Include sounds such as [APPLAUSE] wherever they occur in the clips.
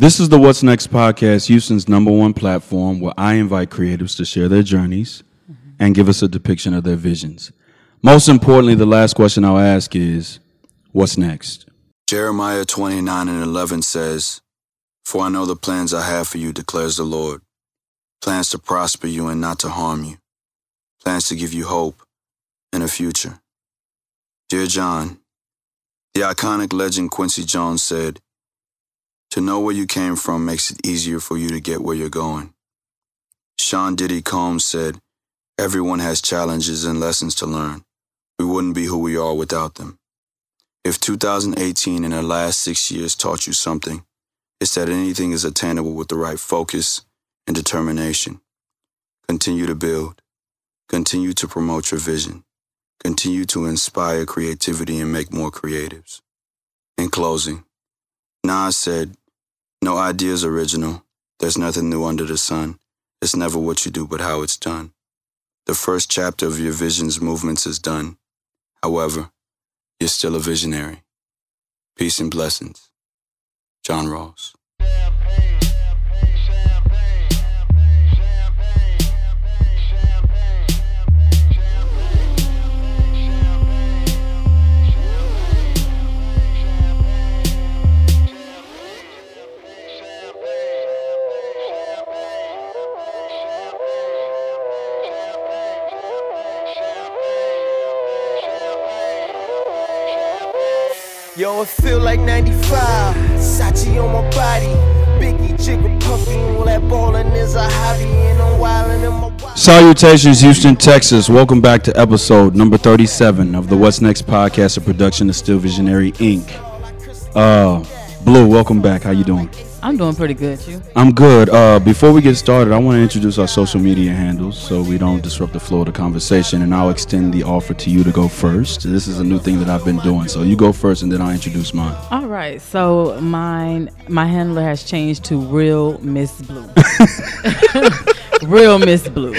This is the What's Next podcast, Houston's number one platform where I invite creatives to share their journeys and give us a depiction of their visions. Most importantly, the last question I'll ask is what's next? Jeremiah 29 and 11 says, For I know the plans I have for you, declares the Lord plans to prosper you and not to harm you, plans to give you hope and a future. Dear John, the iconic legend Quincy Jones said, To know where you came from makes it easier for you to get where you're going. Sean Diddy Combs said, Everyone has challenges and lessons to learn. We wouldn't be who we are without them. If 2018 and the last six years taught you something, it's that anything is attainable with the right focus and determination. Continue to build. Continue to promote your vision. Continue to inspire creativity and make more creatives. In closing, Nas said, No idea is original. There's nothing new under the sun. It's never what you do, but how it's done. The first chapter of your vision's movements is done. However, you're still a visionary. Peace and blessings. John Ross. Yo, it feel like 95. Sachi on my body. Biggie, puffy. All that ballin' is a hobby. And I'm wildin' in my body. Salutations, Houston, Texas. Welcome back to episode number 37 of the What's Next podcast, a production of Still Visionary Inc. Uh, Blue, welcome back. How you doing? I'm doing pretty good. You? I'm good. Uh, before we get started, I want to introduce our social media handles so we don't disrupt the flow of the conversation. And I'll extend the offer to you to go first. This is a new thing that I've been doing, so you go first, and then I'll introduce mine. All right. So mine, my handler has changed to Real Miss Blue. [LAUGHS] [LAUGHS] Real Miss Blue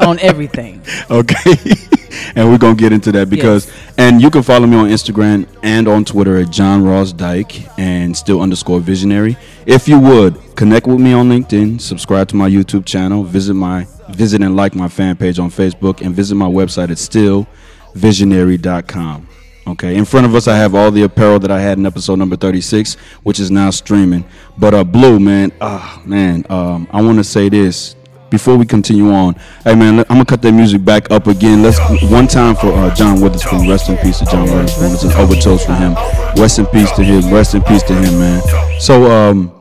on everything. Okay. [LAUGHS] and we're gonna get into that because Yes. and you can follow me on Instagram and on Twitter at John Ross Dyke and still underscore visionary. If you would connect with me on LinkedIn, subscribe to my YouTube channel, visit my visit and like my fan page on Facebook, and visit my website at stillvisionary.com. Okay, in front of us, I have all the apparel that I had in episode number 36, which is now streaming. But uh, Blue, man, ah, man, um, I want to say this before we continue on, hey man, I'm gonna cut that music back up again. Let's one time for uh, John Witherspoon. Rest in peace to John Witherspoon. It's an overdose for him. Rest in peace to him. Rest in peace to him, man. So, um,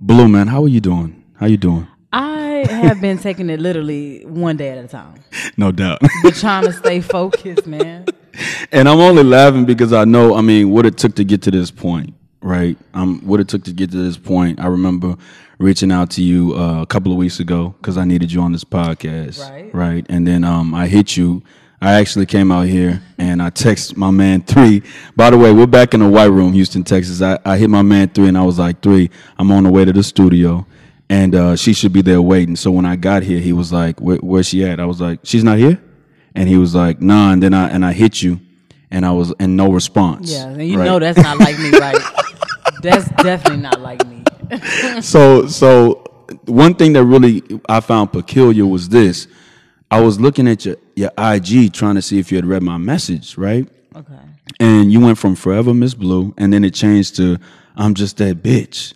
Blue man, how are you doing? How you doing? I have been taking it literally one day at a time, [LAUGHS] No doubt. but trying to stay focused, man. [LAUGHS] and I'm only laughing because I know, I mean, what it took to get to this point, right? Um, what it took to get to this point. I remember reaching out to you uh, a couple of weeks ago because I needed you on this podcast, Right. Right, and then um, I hit you. I actually came out here and I text my man three. By the way, we're back in the White Room, Houston, Texas. I, I hit my man three and I was like, three, I'm on the way to the studio. And uh, she should be there waiting. So when I got here, he was like, Where, "Where's she at?" I was like, "She's not here." And he was like, "Nah." And then I and I hit you, and I was and no response. Yeah, and you right? know that's not like me, right? [LAUGHS] That's definitely not like me. [LAUGHS] so so one thing that really I found peculiar was this. I was looking at your your IG trying to see if you had read my message, right? Okay. And you went from Forever Miss Blue, and then it changed to I'm just that bitch.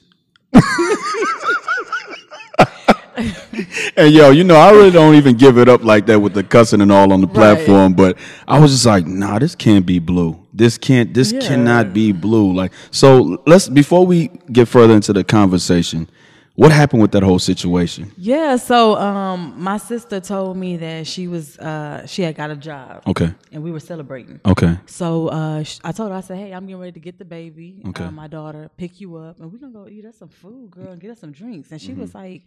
And yo, you know, I really don't even give it up like that with the cussing and all on the platform, but I was just like, nah, this can't be blue. This can't this Yeah. cannot be blue. Like so let's before we get further into the conversation, what happened with that whole situation? Yeah. So, um, my sister told me that she was, uh, she had got a job, Okay. and we were celebrating. Okay. So uh, I told her, I said, "Hey, I'm getting ready to get the baby, Okay. uh, my daughter, pick you up, and we're gonna go eat us some food, girl, and get us some drinks." And she was Mm-hmm. like,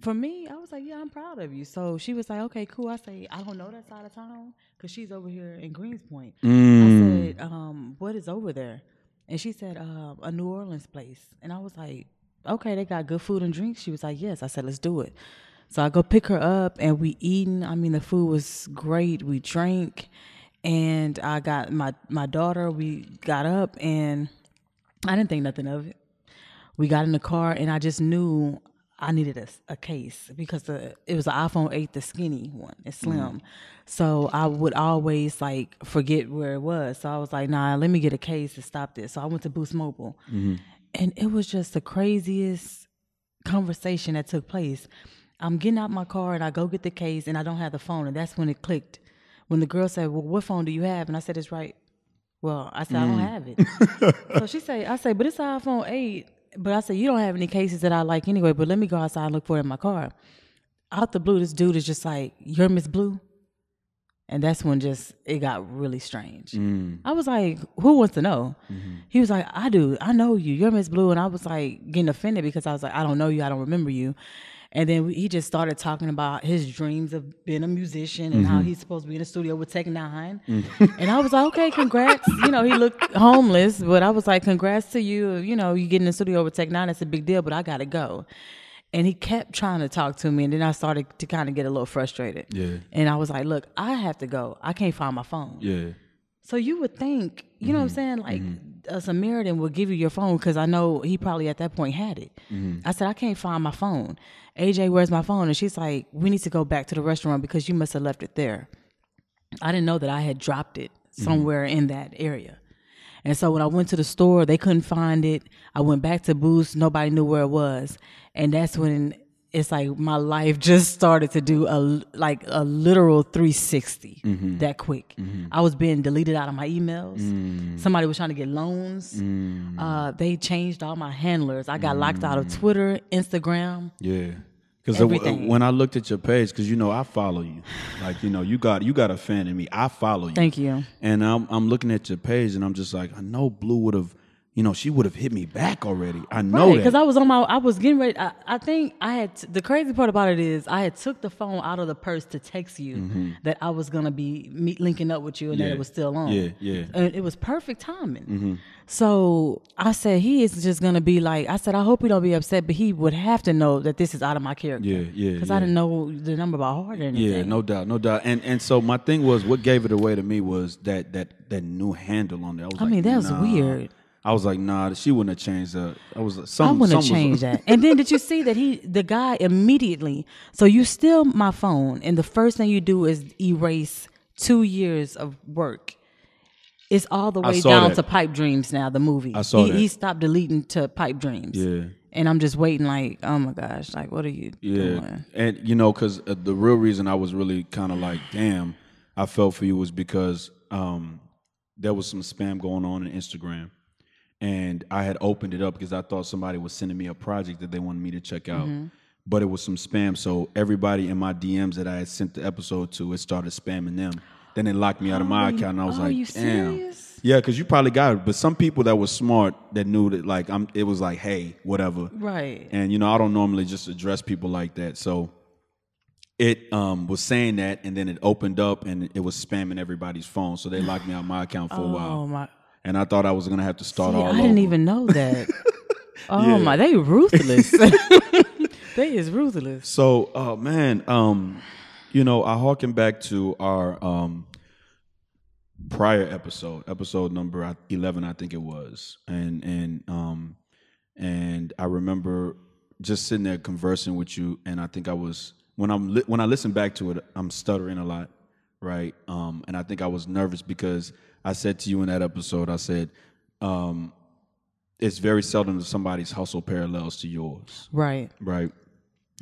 "For me, I was like, yeah, I'm proud of you." So she was like, "Okay, cool." I say, "I don't know that side of town because she's over here in Greenspoint." Mm. I said, um, "What is over there?" And she said, uh, "A New Orleans place." And I was like, "Okay, they got good food and drinks." She was like, "Yes." I said, "Let's do it." So I go pick her up, and we eating. I mean, the food was great. We drank, and I got my my daughter. We got up, and I didn't think nothing of it. we got in the car, and I just knew I needed a, a case because the it was an iPhone 8, the skinny one, it's slim. Mm-hmm. So I would always like forget where it was. So I was like, nah, let me get a case to stop this. So I went to Boost Mobile, mm-hmm. and it was just the craziest conversation that took place. I'm getting out my car and I go get the case and I don't have the phone, and that's when it clicked. When the girl said, "Well, what phone do you have?" and I said, "It's right." Well, I said I don't mm. have it. so she said, "I say, but it's an iPhone 8." But I said, "You don't have any cases that I like anyway." But let me go outside and look for it in my car. Out the blue, this dude is just like, "You're Miss Blue," and that's when just it got really strange. Mm. I was like, "Who wants to know?" Mm-hmm. He was like, "I do. I know you. You're Miss Blue," and I was like getting offended because I was like, "I don't know you. I don't remember you." And then we- he just started talking about his dreams of being a musician and how mm-hmm. he's supposed to be in the studio with Tech N9ne mm-hmm. And I was like, okay, congrats. You know, he looked homeless, but I was like, congrats to you. You know, you get in the studio with Tech N9ne that's a big deal, but I got to go. And he kept trying to talk to me. And then I started to kind of get a little frustrated. Yeah. And I was like, look, I have to go. I can't find my phone. Yeah. So you would think, you know what I'm mm-hmm. saying? Like mm-hmm. a Samaritan will give you your phone because I know he probably at that point had it. Mm-hmm. I said, I can't find my phone. AJ, where's my phone? And she's like, we need to go back to the restaurant because you must have left it there. I didn't know that I had dropped it somewhere in that area. And so when I went to the store, they couldn't find it. I went back to Boost, nobody knew where it was. And that's when it's like my life just started to do a like a literal 360 mm-hmm. that quick. Mm-hmm. I was being deleted out of my emails. Mm. Somebody was trying to get loans. Mm. Uh, they changed all my handlers. I got locked out of mm. Twitter, Instagram. Yeah. Because when I looked at your page, because you know I follow you, like you know you got you got a fan in me. I follow you. Thank you. And I'm I'm looking at your page, and I'm just like, I know Blue would have, you know, she would have hit me back already. I know because that. I was on my, I was getting ready. I, I think I had the crazy part about it is I had took the phone out of the purse to text you that I was gonna be meet, linking up with you and that Mm-hmm. It was still on. Yeah, yeah. And it was perfect timing. Mm-hmm. So I said he is just gonna be like. I said I hope he don't be upset, but he would have to know that this is out of my character. Yeah, yeah, Because yeah. I didn't know the number by heart or anything. yeah, no doubt, no doubt. And and so my thing was, what gave it away to me was that that that new handle on there. I, was I like, mean, that was nah. weird. I was like, nah, she wouldn't have changed that. I was like, some, I wouldn't have changed that. And then did you see that he, the guy, immediately? So you steal my phone, and the first thing you do is erase two years of work. It's all the way down that. to Pipe Dreams now. The movie. I saw he, that. he stopped deleting to Pipe Dreams. Yeah. And I'm just waiting, like, oh my gosh, like, what are you Yeah, doing? and you know, because uh, the real reason I was really kind of like, damn, I felt for you was because um, there was some spam going on in Instagram, and I had opened it up because I thought somebody was sending me a project that they wanted me to check out, Mm-hmm. but it was some spam. So everybody in my DMs that I had sent the episode to, it started spamming them. Then it locked me out of my you- account, and I was oh, like, you damn. serious? Yeah, because you probably got it, but some people that was smart that knew that like I'm, it was like, hey, whatever. Right. And you know, I don't normally just address people like that. So it um, was saying that, and then it opened up, and it was spamming everybody's phone. So they locked me out of my account for a Oh while, my. And I thought I was gonna have to start See, all I over. didn't even know that. [LAUGHS] Oh Yeah. my, they ruthless. [LAUGHS] they is ruthless. So, uh, man, um, you know, I harken back to our um, prior episode, episode number eleven, I think it was, and and um, and I remember just sitting there conversing with you, and I think I was when I'm li- when I listen back to it, I'm stuttering a lot, right? Um, and I think I was nervous because I said to you in that episode, I said. Um, it's very seldom that somebody's hustle parallels to yours Right. right?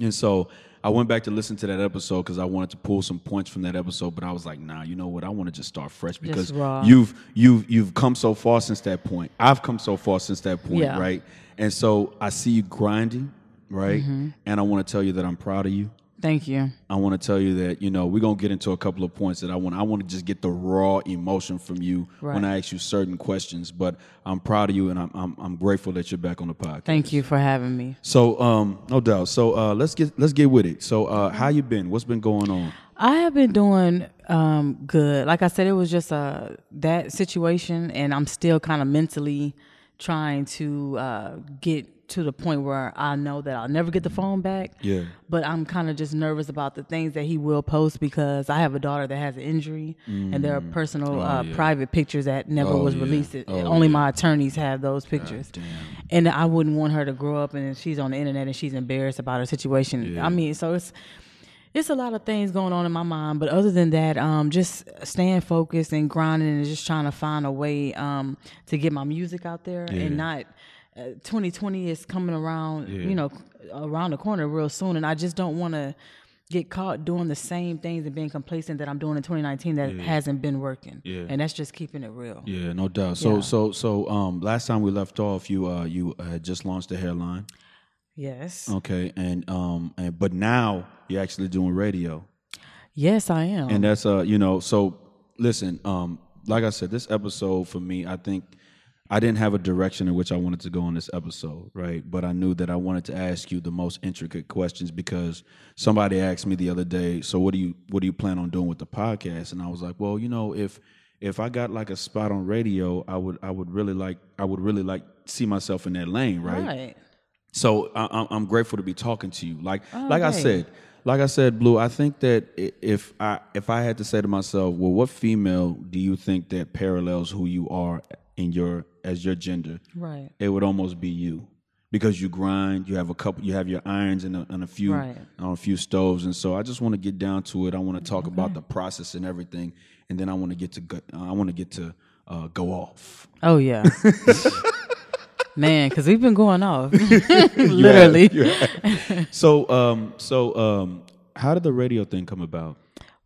And so I went back to listen to that episode because I wanted to pull some points from that episode, but I was like, nah, you know what? I want to just start fresh because you've you've you've come so far since that point. I've come so far since that point, Yeah. right? And so I see you grinding, right? Mm-hmm. And I want to tell you that I'm proud of you. Thank you. I want to tell you that you know we're gonna get into a couple of points that I want. I want to just get the raw emotion from you when I ask you certain questions. But I'm proud of you, and I'm I'm, I'm grateful that you're back on the podcast. Thank you for having me. So, um, no doubt. So, uh, let's get let's get with it. So, uh, how you been? What's been going on? I have been doing um, good. Like I said, it was just uh, that situation, and I'm still kind of mentally trying to uh, get to the point where I know that I'll never get the phone back. Yeah. But I'm kind of just nervous about the things that he will post because I have a daughter that has an injury, and there are personal, uh, Mm. yeah. private pictures that never Oh, was yeah. released. It- Oh, Only yeah. my attorneys have those pictures. And I wouldn't want her to grow up and she's on the internet and she's embarrassed about her situation. Yeah. I mean, so it's it's a lot of things going on in my mind, but other than that, um, just staying focused and grinding and just trying to find a way um, to get my music out there and not. Uh, 2020 is coming around, Yeah. you know, around the corner real soon, and I just don't want to get caught doing the same things and being complacent that I'm doing in 2019 that hasn't been working. Yeah. And that's just keeping it real. Yeah, no doubt. So Yeah. so so um last time we left off you uh you had just launched the hairline. Yes. Okay. And um and but now you're actually doing radio. Yes, I am. And that's uh you know, so listen, um like I said this episode for me, I think I didn't have a direction in which I wanted to go on this episode, right? But I knew that I wanted to ask you the most intricate questions because somebody asked me the other day, so what do you what do you plan on doing with the podcast? And I was like, well, you know, if if I got like a spot on radio, I would I would really like I would really like see myself in that lane, right? right. So I, I'm- I'm grateful to be talking to you. Like oh, like I said, like I said, Blue. I think that if I if I had to say to myself, well, what female do you think that parallels who you are in your as your gender? Right. It would almost be you. Because you grind, you have a couple, you have your irons and a, and a few Right. on a few stoves, and so I just want to get down to it. I want to talk about the process and everything, and then I want to get to go, I want to get to uh, go off. Oh yeah. [LAUGHS] Man, because we've been going off, [LAUGHS] [LAUGHS] literally. So, um, so um, how did the radio thing come about?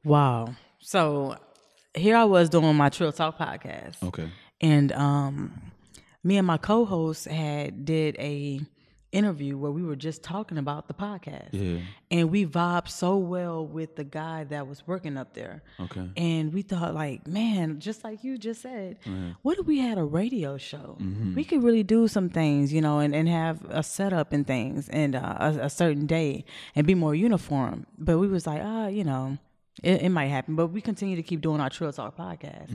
Wow. So here I was doing my Trill Talk podcast, Okay. And um, me and my co-host had did a interview where we were just talking about the podcast, Yeah. and we vibed so well with the guy that was working up there. Okay. And we thought, like, man, just like you just said, what if we had a radio show? Mm-hmm. We could really do some things, you know, and, and have a setup and things and uh, a, a certain day and be more uniform. But we was like, ah, you know, it, it might happen. But we continue to keep doing our Trill Talk podcast.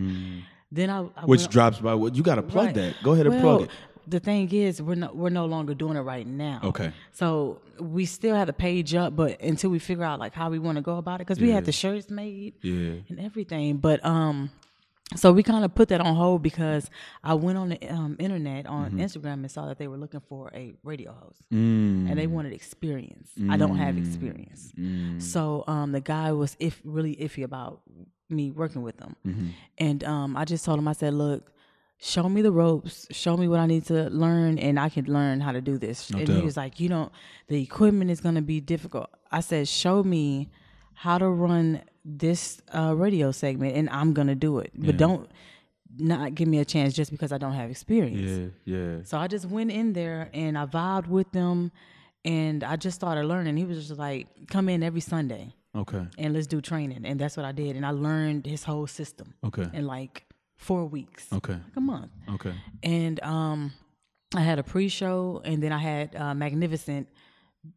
Then I, I. Which went- drops by what you got to plug Right. that. Go ahead and well, plug it. The thing is, we're no, we're no longer doing it right now. Okay. So we still have the page up, but until we figure out like how we want to go about it, because we had the shirts made Yeah. and everything, but um, so we kind of put that on hold because I went on the um, internet on Mm-hmm. Instagram and saw that they were looking for a radio host, Mm. and they wanted experience. I don't have experience, Mm. so um, the guy was if really iffy about me working with them, Mm-hmm. and um, I just told him I said, look. Show me the ropes. Show me what I need to learn, and I can learn how to do this. and doubt. he was like, "You know, the equipment is going to be difficult." I said, "Show me how to run this uh, radio segment, and I'm going to do it. But don't not give me a chance just because I don't have experience." Yeah. Yeah. So I just went in there and I vibed with them, and I just started learning. He was just like, "Come in every Sunday Okay. and let's do training," and that's what I did, and I learned his whole system Okay. in like four weeks, Okay. like a month. Okay. And um, I had a pre-show, and then I had uh, Magnificent.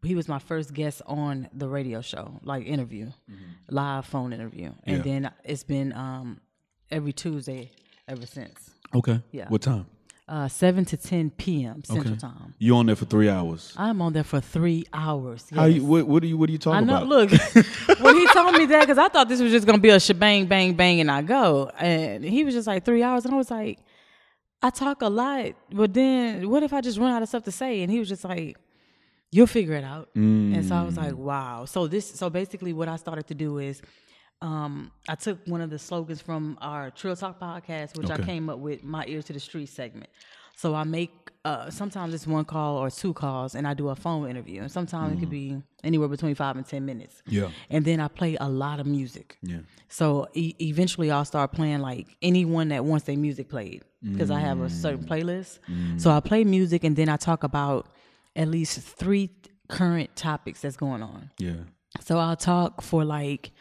He was my first guest on the radio show, like interview, live phone interview, and Mm-hmm. Yeah. then it's been um, every Tuesday ever since. Okay. Yeah. What time? Uh, seven to ten p.m. Central Okay. Time. You on there for three hours? I'm on there for three hours. How you? What, what are you? What are you talking I know. about? Look, [LAUGHS] when he told me that, because I thought this was just gonna be a shebang, bang, bang, and I go, and he was just like three hours, and I was like, I talk a lot, but then what if I just run out of stuff to say? And he was just like, You'll figure it out. And so I was like, Wow. So this, so basically, what I started to do is. Um, I took one of the slogans from our Trill Talk podcast, which Okay. I came up with, my ear to the street segment. So I make uh, sometimes it's one call or two calls, and I do a phone interview, and sometimes it could be anywhere between five and ten minutes. Yeah. and then I play a lot of music. Yeah. So e- eventually, I'll start playing like anyone that wants their music played because I have a certain playlist. So I play music, and then I talk about at least three current topics that's going on. Yeah. So I'll talk for like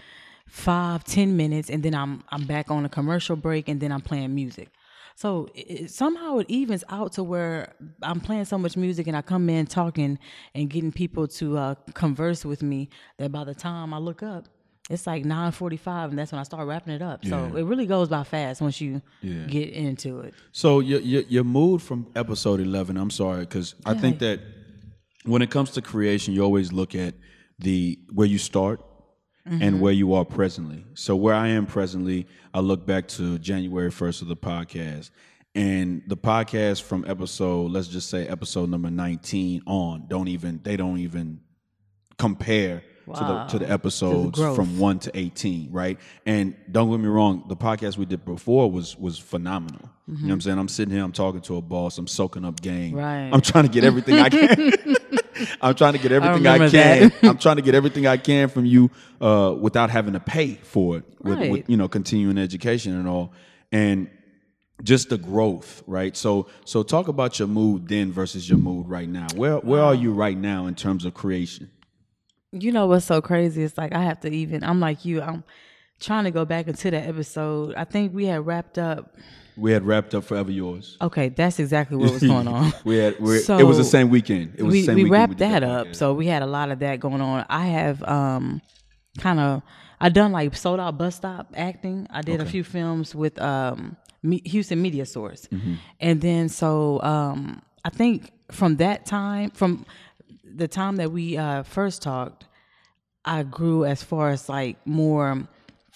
five, ten minutes, and then I'm I'm back on a commercial break, and then I'm playing music. So it, somehow it evens out to where I'm playing so much music, and I come in talking and getting people to uh, converse with me. That by the time I look up, it's like 9:45, and that's when I start wrapping it up. So it really goes by fast once you Yeah. get into it. So your your your mood from episode eleven. I'm sorry because I think that when it comes to creation, you always look at the where you start Mm-hmm. and where you are presently. So where I am presently, I look back to January 1st of the podcast. And the podcast from episode, let's just say episode number 19 on, don't even they don't even compare to the to the episodes growth. from 1 to 18, right? And don't get me wrong, the podcast we did before was was phenomenal. You know what I'm saying? I'm sitting here, I'm talking to a boss, I'm soaking up game. Mm-hmm. Right. I'm trying to get everything I can. [LAUGHS] [LAUGHS] I'm trying to get everything I, remember can. I'm trying to get everything I can from you uh, without having to pay for it. With, Right. with you know continuing education and all, and just the growth, right? So so talk about your mood then versus your mood right now. Where where are you right now in terms of creation? You know what's so crazy? It's like I have to even. I'm like you. I'm trying to go back into that episode. I think we had wrapped up. We had wrapped up forever yours. Okay, that's exactly what was [LAUGHS] going on. we had So, it was the same weekend. It was we the same we wrapped that podcast. up. So we had a lot of that going on. I have um kind of I done like sold out bus stop acting. I did a few films with um Me- Houston Media Source, Mm-hmm. and then so um I think from that time from the time that we uh, first talked, I grew as far as like more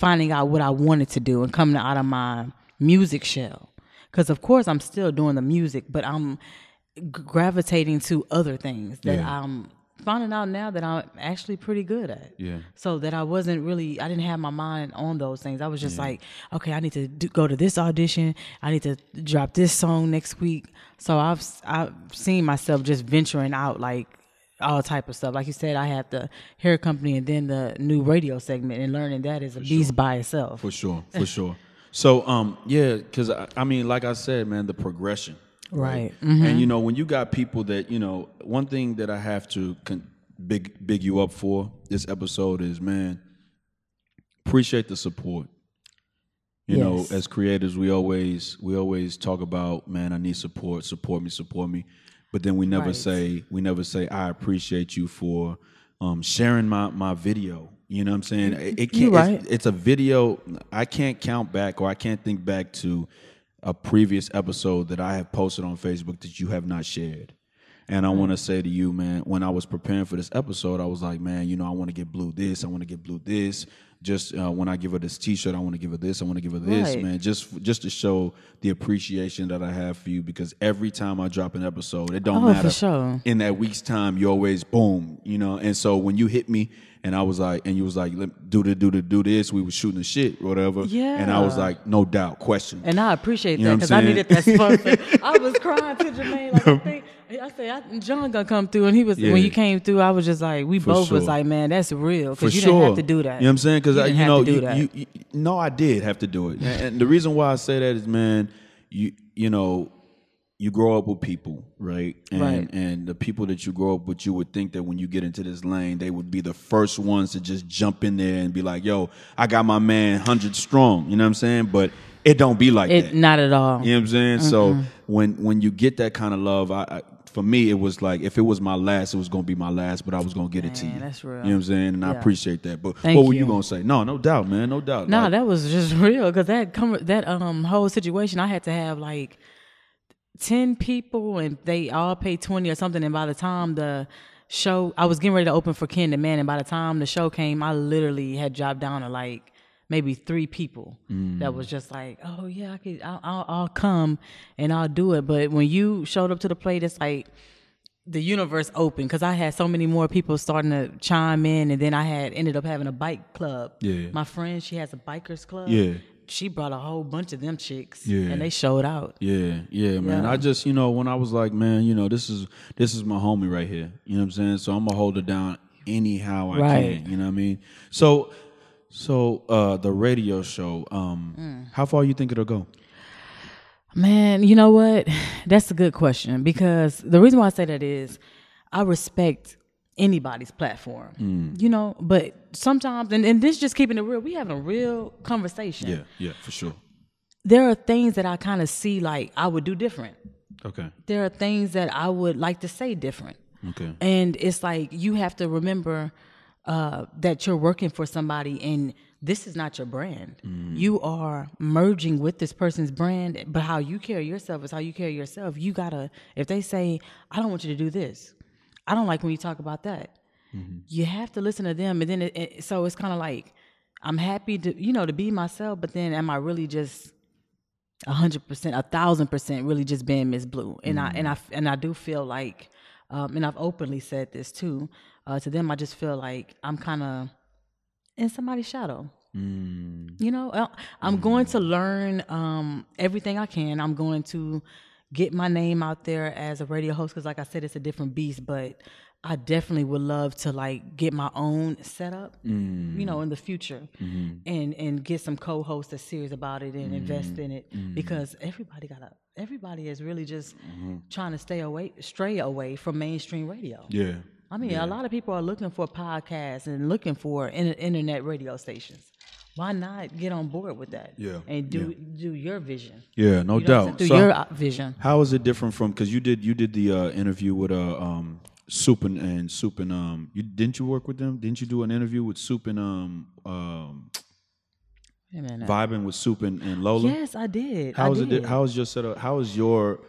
finding out what I wanted to do and coming out of my music shell. Because of course I'm still doing the music, but I'm gravitating to other things that Yeah. I'm finding out now that I'm actually pretty good at. Yeah. So that I wasn't really, I didn't have my mind on those things. I was just like, okay, I need to do, go to this audition. I need to drop this song next week. So I've I've seen myself just venturing out like all type of stuff. Like you said, I had the hair company and then the new radio segment, and learning that is a beast by itself. For sure, [LAUGHS] for sure. So, um, yeah, because I, I mean, like I said, man, the progression, Right. Mm-hmm. And you know, when you got people that you know, one thing that I have to con- big big you up for this episode is, man, appreciate the support. You know, as creators, we always we always talk about, man, I need support, support me, support me, but then we never Right. say we never say I appreciate you for um, sharing my my video. You know what I'm saying? It, it can't. right. It's, it's a video. I can't count back, or I can't think back to a previous episode that I have posted on Facebook that you have not shared. And I want to say to you, man, when I was preparing for this episode, I was like, man, you know, I want to get Blue this, I want to get Blue this. Just uh, when I give her this T-shirt, I want to give her this, I want to give her this, Right. man. Just just to show the appreciation that I have for you, because every time I drop an episode, it don't Oh, for matter. sure. In that week's time, you always boom, you know. And so when you hit me, and I was like, and you was like, Let, do the do the do this, we was shooting the shit, whatever. And I was like, no doubt, question. And I appreciate You that because I needed that spark. [LAUGHS] I was crying to Jermaine. Like, I, think, I said, I, John gonna come through, and he was Yeah. when you came through. I was just like, we For both was like, man, that's real because you sure. didn't have to do that. You know what I'm saying? Because You you, know, you, you, you, no, I did have to do it, and, and the reason why I say that is, man, you you know, you grow up with people, right? And Right. and the people that you grow up with, you would think that when you get into this lane, they would be the first ones to just jump in there and be like, "Yo, I got my man hundred strong." You know what I'm saying? But it don't be like It that. not at all. You know what I'm saying? So when when you get that kind of love, I, I for me it was like if it was my last, it was gonna be my last, but I was gonna get it to you. that's real. You know what I'm saying? And I appreciate that. But Thank what were you you. gonna say? No, no doubt, man, no doubt. No, Like, that was just [LAUGHS] real because that com- that um whole situation, I had to have like ten people, and they all paid twenty or something. And by the time the show, I was getting ready to open for Ken the Man, and by the time the show came, I literally had dropped down to like maybe three people that mm. was just like, oh yeah, I could, I'll, I'll, I'll come and I'll do it. But when you showed up to the plate, it's like the universe opened because I had so many more people starting to chime in, and then I had ended up having a bike club. Yeah. my friend, she has a bikers club. Yeah. she brought a whole bunch of them chicks. Yeah. and they showed out. Yeah, yeah, man. Yeah. I just, you know, when I was like, man, you know, this is this is my homie right here. You know what I'm saying? So I'm gonna hold it down anyhow I Right. can. You know what I mean? So, so uh the radio show, um, Mm. how far you think it'll go? Man, you know what? [SIGHS] That's a good question because the reason why I say that is I respect anybody's platform. Mm. You know, but sometimes and, and this just keeping it real, we having a real conversation. Yeah, yeah, for sure. There are things that I kind of see like I would do different. Okay, There are things that I would like to say different. okay, And it's like you have to remember uh, that you're working for somebody and this is not your brand. Mm. You are merging with this person's brand, but how you carry yourself is how you carry yourself. You gotta, if they say, I don't want you to do this, I don't like when you talk about that. Mm-hmm. You have to listen to them, and then it, it, so it's kind of like I'm happy to you know to be myself, but then am I really just a hundred percent, a thousand percent, really just being Miss Blue? And I mm. and I and I do feel like, um, and I've openly said this too uh, to them. I just feel like I'm kind of in somebody's shadow. You know, I- I'm going to learn um, everything I can. I'm going to get my name out there as a radio host because, like I said, it's a different beast. But I definitely would love to like get my own setup, you know, in the future, and and get some co-hosts that's serious about it and invest in it because everybody got to Everybody is really just trying to stay away, stray away from mainstream radio. Yeah. I mean, a lot of people are looking for podcasts and looking for in- internet radio stations. Why not get on board with that? Yeah, and do do your vision. Yeah, no You know doubt. saying? So- your uh, vision. How is it different from because you did you did the uh, interview with uh, um Soup and, and Soup and um you didn't you work with them? Didn't you do an interview with Soup and um um Wait a minute. Vibing with Soup and, and Lola? Yes, I did. I How is it? did. di- How is your setup? How is your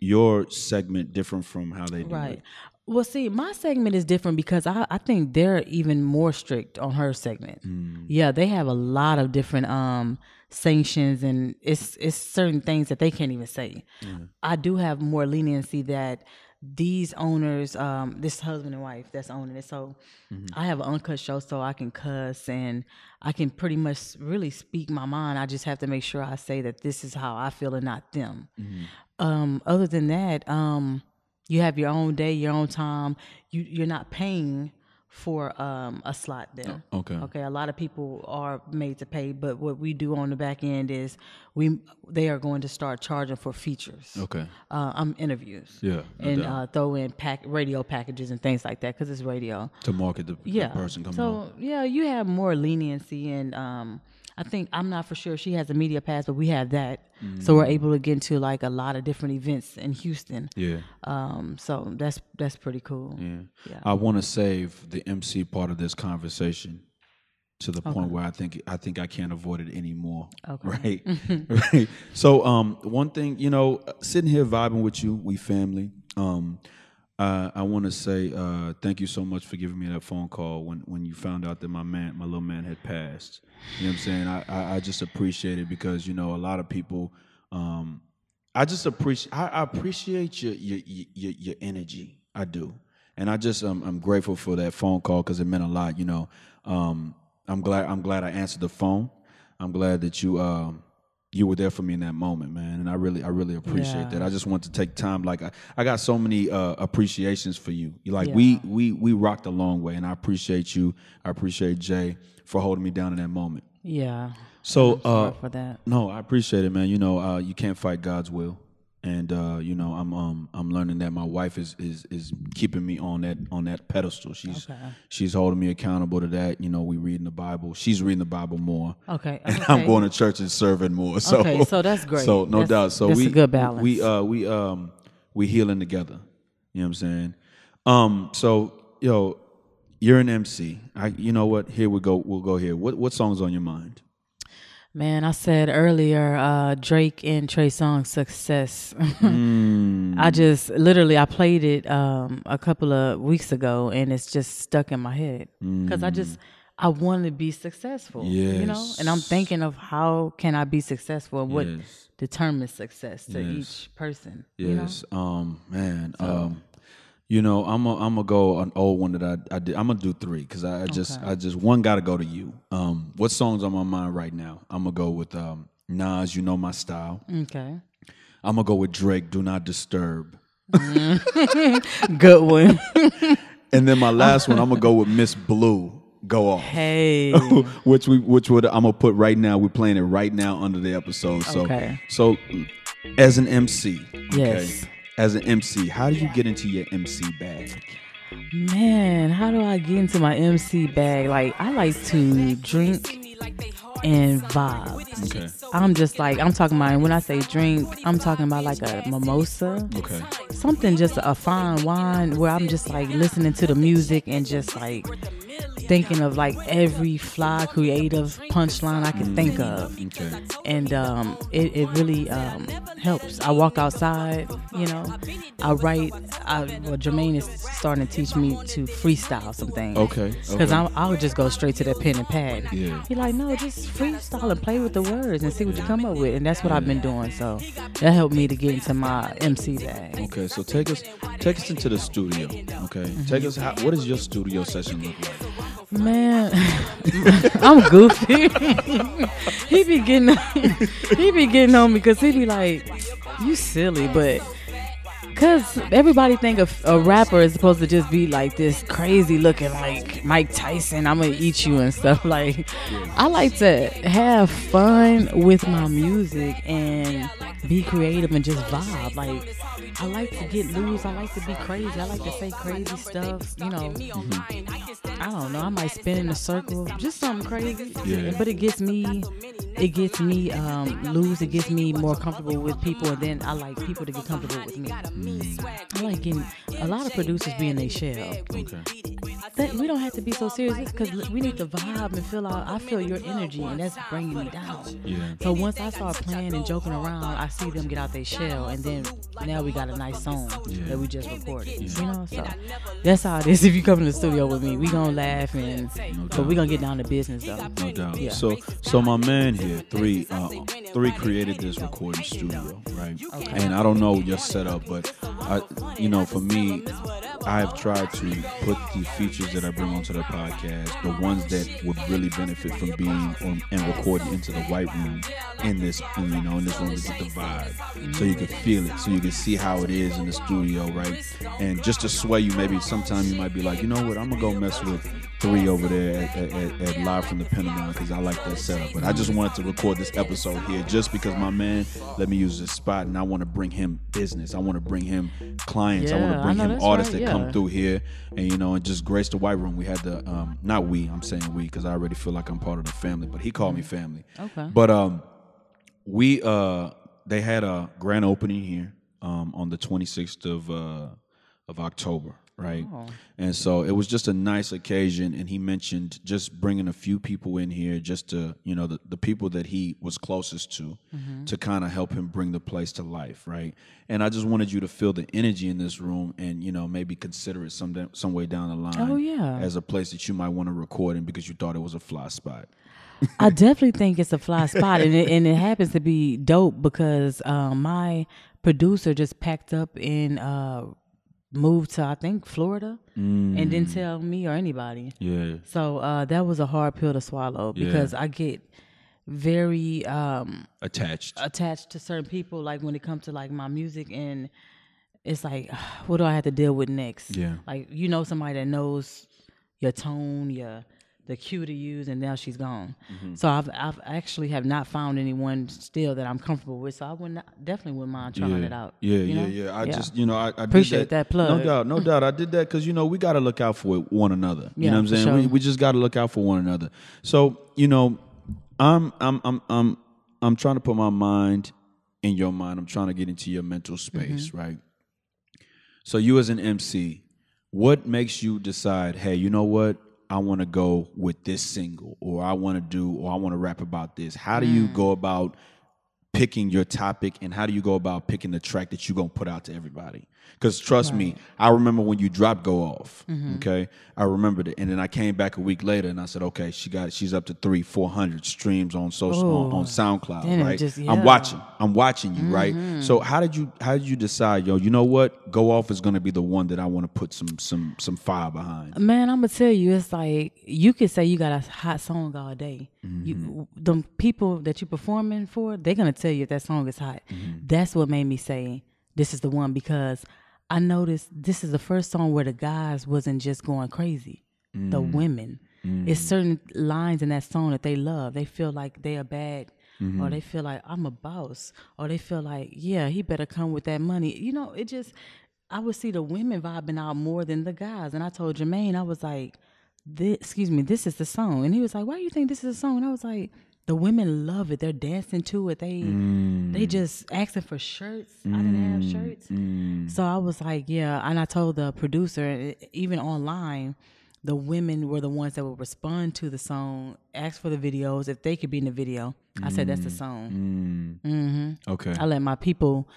your segment different from how they do Right. it? Well, see, my segment is different because I, I think they're even more strict on her segment. Mm. Yeah, they have a lot of different um sanctions and it's it's certain things that they can't even say. I do have more leniency that these owners, um, this husband and wife that's owning it. So Mm-hmm. I have an uncut show so I can cuss and I can pretty much really speak my mind. I just have to make sure I say that this is how I feel and not them. Mm-hmm. Um, other than that, um, you have your own day, your own time. You you're not paying for um, a slot there. okay. Okay. A lot of people are made to pay, but what we do on the back end is we they are going to start charging for features. Okay. Uh, um, interviews. Yeah. no And uh, throw in pack radio packages and things like that because it's radio. to market the, the Yeah. person coming so on. yeah, you have more leniency, and um, I think I'm not for sure she has a media pass, but we have that, so Mm. we're able to get into like a lot of different events in Houston. Yeah. Um, so that's that's pretty cool. Yeah. Yeah. I want to save the MC part of this conversation to the point where I think I think I can't avoid it anymore. Okay. [LAUGHS] Right. [LAUGHS] right. So um one thing, you know, sitting here vibing with you, we family. Um uh, I want to say uh, thank you so much for giving me that phone call when, when you found out that my man, my little man, had passed. You know what I'm saying? I, I, I just appreciate it because you know a lot of people. Um, I just appreciate I, I appreciate your, your your your energy. I do, and I just um, I'm grateful for that phone call because it meant a lot. You know, um, I'm glad I'm glad I answered the phone. I'm glad that you um, you were there for me in that moment, man, and I really I really appreciate Yeah. that. I just want to take time. Like I, I got so many uh, appreciations for you. You Like Yeah. we we we rocked a long way, and I appreciate you. I appreciate Jay for holding me down in that moment. Yeah. So uh, for that. no, I appreciate it, man. You know, uh, you can't fight God's will, and uh, you know, I'm um, I'm learning that my wife is is is keeping me on that on that pedestal. She's Okay. she's holding me accountable to that. You know, we reading the Bible. She's reading the Bible more. Okay. [LAUGHS] And I'm going to church and serving more. [LAUGHS] So, Okay, so that's great. So no That's- doubt. So that's we a good balance. We uh we um we healing together. You know what I'm saying? Um. So yo, you're an MC. I you know what? Here we go. We'll go here. What what songs on your mind? Man, I said earlier, uh, Drake and Trey Songz success. Mm. [LAUGHS] I just literally I played it um, a couple of weeks ago, and it's just stuck in my head because I just I want to be successful. You know, and I'm thinking of how can I be successful and what Yes. determines success to Yes. each person. You know? Yes. Um. Man. Um. You know, I'm a, I'm gonna go an old one that I, I did. I'm gonna do three because I, I just I just one got to go to you. Um. What songs on my mind right now? I'm gonna go with um Nas. You know my style. Okay. I'm gonna go with Drake. Do not disturb. [LAUGHS] Good one. [LAUGHS] And then my last one, I'm gonna go with Miss Blue. Go off. hey. [LAUGHS] which we which would I'm gonna put right now. We're playing it right now under the episode. So Okay. so as an MC, okay, Yes. As an MC, how do you get into your MC bag? Man, how do I get into my MC bag? Like, I like to drink and vibe. Okay. I'm just like, I'm talking about, when I say drink, I'm talking about like a mimosa. Okay. Something just a fine wine where I'm just like listening to the music and just like thinking of like every fly creative punchline I could think of. Okay. And um, it, it really um, helps. I walk outside, you know, I write. I, well, Jermaine is starting to teach me to freestyle some things. Okay, Because okay. I would just go straight to that pen and pad. Yeah. He like, no, just freestyle and play with the words and see what you come up with. And that's what I've been doing. So that helped me to get into my MC bag. Okay, so take us take us into the studio. Okay, Mm-hmm. take us. How, what does your studio session look like? Man, [LAUGHS] I'm goofy. [LAUGHS] he be getting he be getting on me because he be like, "You silly," but because everybody think of a rapper is supposed to just be like this crazy looking like Mike Tyson. I'm gonna eat you and stuff. [LAUGHS] Like, I like to have fun with my music and be creative and just vibe. Like, I like to get loose. I like to be crazy. I like to say crazy stuff. You know, I don't know. I might spin in a circle, just something crazy. Yeah. But it gets me, it gets me um, loose. It gets me more comfortable with people, and then I like people to get comfortable with me. I like getting a lot of producers being in their shell. Okay. That, we don't have to be so serious because we need to vibe and feel out. I feel your energy, and that's bringing me down. Yeah. So once I start playing and joking around, I see them get out their shell, and then now we got a nice song Yeah. that we just recorded. You know, so that's how it is. [LAUGHS] If you come in the studio with me, we gonna laugh and, but we gonna get down to business though. No doubt. Yeah. So, so my man here, three, uh, three created this recording studio, right? And I don't know your setup, but I, you know, for me, I have tried to put the features that I bring onto the podcast, the ones that would really benefit from being on, and recorded into the white room in this, you know, in this room the vibe, so you can feel it, so you can see how it is in the studio, right? And just to sway you, maybe sometime you might be like, you know what, I'm gonna go mess with three over there at, at, at, live from the Pentagon because I like that setup. But I just wanted to record this episode here just because my man let me use this spot and I want to bring him business. I want to bring him clients. I want to bring him artists right, that come through here and you know and just grace the white room. We had the um not we, I'm saying we because I already feel like I'm part of the family, but he called me family. Okay. But um we uh they had a grand opening here um on the 26th of uh of October, right? And so it was just a nice occasion and he mentioned just bringing a few people in here just to, you know, the, the people that he was closest to to kind of help him bring the place to life, right? And I just wanted you to feel the energy in this room and, you know, maybe consider it some some way down the line Oh, yeah. as a place that you might want to record in because you thought it was a fly spot. I definitely think it's a fly spot, and it, and it happens to be dope because um, my producer just packed up and uh, moved to I think Florida, and didn't tell me or anybody. Yeah. So uh, that was a hard pill to swallow Yeah. because I get very um, Attached. attached to certain people. Like when it comes to like my music, and it's like, [SIGHS] what do I have to deal with next? Yeah. Like you know somebody that knows your tone, your the cue to use, and now she's gone. Mm-hmm. So I've I've actually have not found anyone still that I'm comfortable with. So I would not, definitely wouldn't mind trying yeah. it out. Yeah, you yeah, know? yeah. I just, you know, I, I Appreciate did that plug. No doubt, no [LAUGHS] doubt. I did that because you know we got to look out for one another. You Yeah, know what I'm saying? We, we just got to look out for one another. So you know, I'm, I'm, I'm, I'm, I'm trying to put my mind in your mind. I'm trying to get into your mental space, Mm-hmm. right? So you as an MC, what makes you decide? Hey, you know what? I want to go with this single, or I want to do, or I want to rap about this. How do Mm. you go about picking your topic and how do you go about picking the track that you're going to put out to everybody because trust me i remember when you dropped go off Mm-hmm. okay i remembered it and then i came back a week later and i said okay she got she's up to three 400 streams on social on, on soundcloud it right just- i'm. Mm-hmm. watching i'm watching you right so how did you how did you decide yo you know what go off is going to be the one that i want to put some some some fire behind Man, I'm gonna tell you, it's like you could say you got a hot song all day. You, the people that you're performing for, they're gonna tell you if that song is hot. That's what made me say this is the one because I noticed this is the first song where the guys wasn't just going crazy. The mm. women, it's mm. certain lines in that song that they love. They feel like they are bad. Or mm-hmm. they feel like I'm a boss, or they feel like, yeah, he better come with that money. You know, it just I would see the women vibing out more than the guys. And I told Jermaine, I was like, this, excuse me, this is the song. And he was like, why do you think this is a song? And I was like, the women love it. They're dancing to it. They they mm. just asking for shirts. I didn't have mm. shirts. Mm. So I was like, yeah. And I told the producer, even online, the women were the ones that would respond to the song, ask for the videos if they could be in the video. I said that's the song. Mm-hmm. Okay. I let my people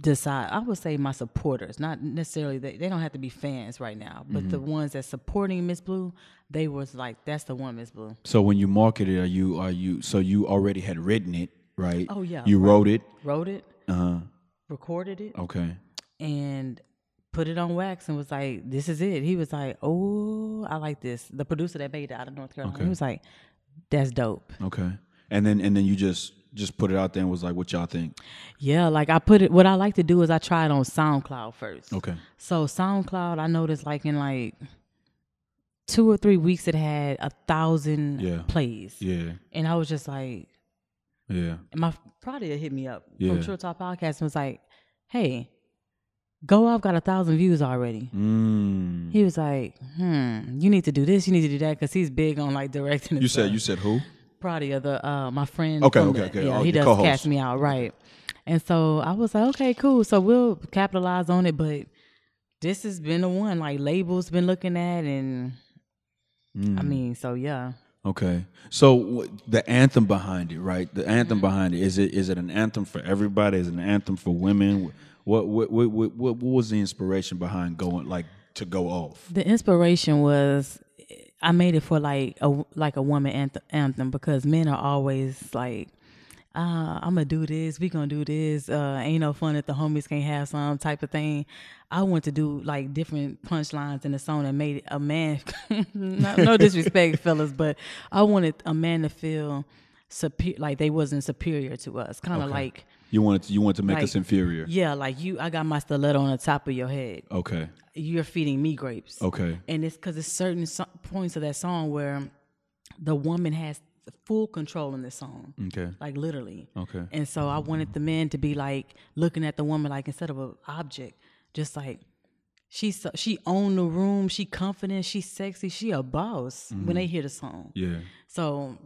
decide. I would say my supporters, not necessarily they, they don't have to be fans right now, but the ones that supporting Miss Blue, they was like, that's the one, Miss Blue. So when you marketed, are you are you so you already had written it, right? Oh, yeah, You right. wrote it. Wrote it, Uh huh. recorded it, Okay. and put it on wax and was like, this is it. He was like, oh, I like this. The producer that made it out of North Carolina, Okay. he was like, that's dope. Okay. And then and then you just just put it out there and was like, what y'all think? Yeah, like I put it. What I like to do is I try it on SoundCloud first. Okay. So SoundCloud, I noticed like in like two or three weeks, it had a thousand Yeah. plays, Yeah. and I was just like, Yeah. and my probably hit me up Yeah. from True Talk Podcast and was like, "Hey, Go Off got a thousand views already." Mm. He was like, "Hmm, you need to do this, you need to do that," because he's big on like directing. You said stuff. you said who? Pradia, the uh, my friend. Okay, okay, the- okay. Yeah, Oh, he does co-host. cast me out, right? And so I was like, okay, cool. So we'll capitalize on it, but this has been the one like labels been looking at, and Mm. I mean, so yeah. Okay. So the anthem behind it, right? The anthem behind it is it is it an anthem for everybody? Is it an anthem for women? What what what what, what was the inspiration behind going like to go off? The inspiration was I made it for like a like a woman anthem, anthem because men are always like, uh, I'm gonna do this, we gonna do this. Uh, ain't no fun if the homies can't have some type of thing. I want to do like different punchlines in the song that made a man. [LAUGHS] no, no [LAUGHS] disrespect, fellas, but I wanted a man to feel superior, like they wasn't superior to us, kind of Okay. like. You wanted to, you wanted to make Like, us inferior. Yeah, like you, I got my stiletto on the top of your head. Okay. You're feeding me grapes Okay. and it's because it's certain so- points of that song where the woman has full control in the song Okay. like literally Okay. and so i wanted the men to be like looking at the woman like instead of an object just like she's so, she own the room she confident she sexy she a boss when mm-hmm. they hear the song Yeah. so